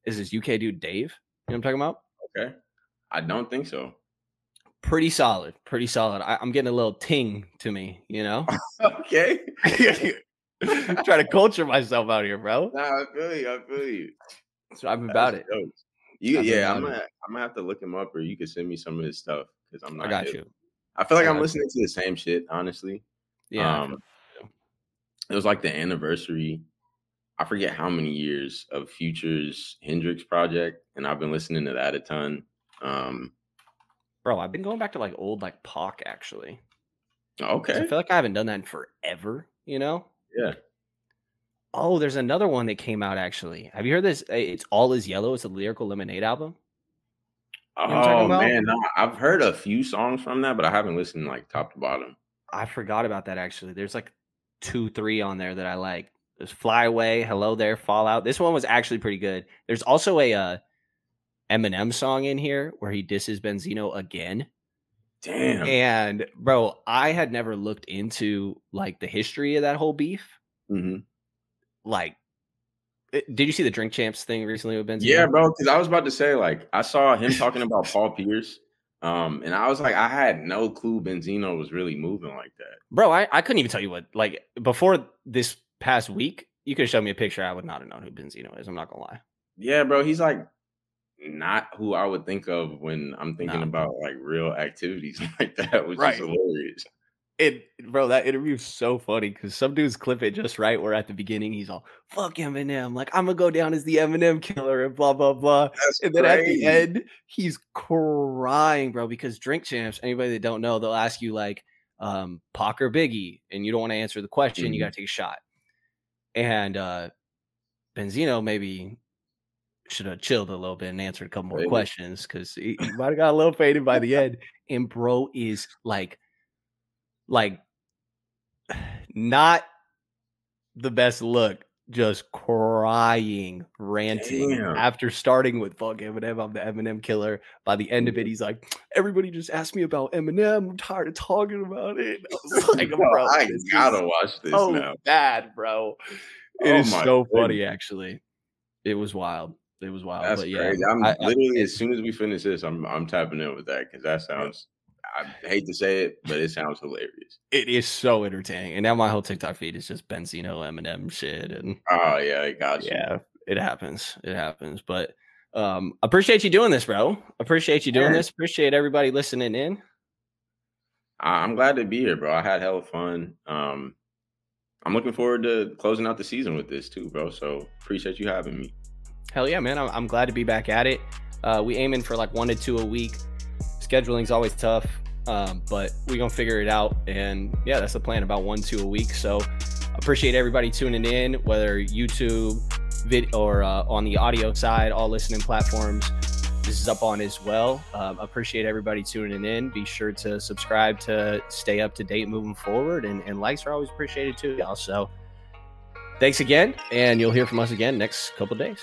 is this UK dude Dave. You know what I'm talking about? Okay. I don't think so. Pretty solid. Pretty solid. I, I'm getting a little ting to me. You know, okay. trying to culture myself out here, bro. Nah, I feel you. I feel you. So I'm about it. dope. You, yeah, I'm gonna, I'm gonna have to look him up, or you can send me some of his stuff because I'm not. I got hip. you. I feel like I I'm got you. listening to the same shit. Honestly, Yeah. Um, it was like the anniversary. I forget how many years of Future's Hendrix project, and I've been listening to that a ton. Um, bro, I've been going back to like old like Pac actually. okay, I feel like I haven't done that in forever. You know. yeah. Oh, there's another one that came out actually. Have you heard this? It's All Is Yellow. It's a lyrical lemonade album. know I'm talking Oh man, no, I've heard a few songs from that, but I haven't listened like top to bottom. I forgot about that actually. There's like two, three on there that I like. There's Fly Away, Hello There, Fallout. This one was actually pretty good. There's also a uh, Eminem song in here where he disses Benzino again. Damn. And bro, I had never looked into like the history of that whole beef. hmm Like, eh, did you see the Drink Champs thing recently with Benzino? Yeah, bro. Because I was about to say, like, I saw him talking about Paul Pierce, um, and I was like, I had no clue Benzino was really moving like that. bro. I, I couldn't even tell you what. Like before this past week, you could have shown me a picture. I would not have known who Benzino is. I'm not gonna lie. Yeah, bro. He's like not who I would think of when I'm thinking Nah. about like real activities like that, which Right. is hilarious. It, bro, that interview is so funny because some dudes clip it just right. Where at the beginning he's all "fuck Eminem," like I'm gonna go down as the Eminem killer and blah blah blah. That's And then at the end, he's crying, bro, because drink champs. Anybody that don't know, they'll ask you like, um, Pac or Biggie, and you don't want to answer the question. You Mhm. got to take a shot. And uh Benzino maybe should have chilled a little bit and answered a couple more Maybe. questions because he, he might have got a little faded by the end. And bro is like, like, not the best look, just crying, ranting Damn. after starting with fuck Eminem. I'm the Eminem killer. By the end of it, mm. he's like, everybody just asked me about Eminem. I'm tired of talking about it. I was like, Bro, bro, I gotta watch this so now. bad, bro. It Oh is so funny, actually. It was wild. It was wild. That's but yeah, crazy. I'm I- I- literally as soon as we finish this, I'm I'm tapping in with that because that sounds. I hate to say it, but it sounds hilarious. it is so entertaining. And now my whole TikTok feed is just Benzino Eminem shit. And Oh yeah, I got you. yeah, it happens. It happens. But um appreciate you doing this, bro. Appreciate you doing Yeah. this. Appreciate everybody listening in. I- I'm glad to be here, bro. I had hell of fun. Um, I'm looking forward to closing out the season with this too, bro. So appreciate you having me. Hell yeah, man. I'm, I'm glad to be back at it. Uh, we aiming for like one to two a week. Scheduling's always tough, um, but we gonna figure it out. And yeah, that's the plan. About one two a week. So appreciate everybody tuning in, whether YouTube, vid, or uh, on the audio side, all listening platforms. This is up on as well. Um, appreciate everybody tuning in. Be sure to subscribe to stay up to date moving forward, and, and likes are always appreciated too, y'all. So thanks again, and you'll hear from us again next couple days.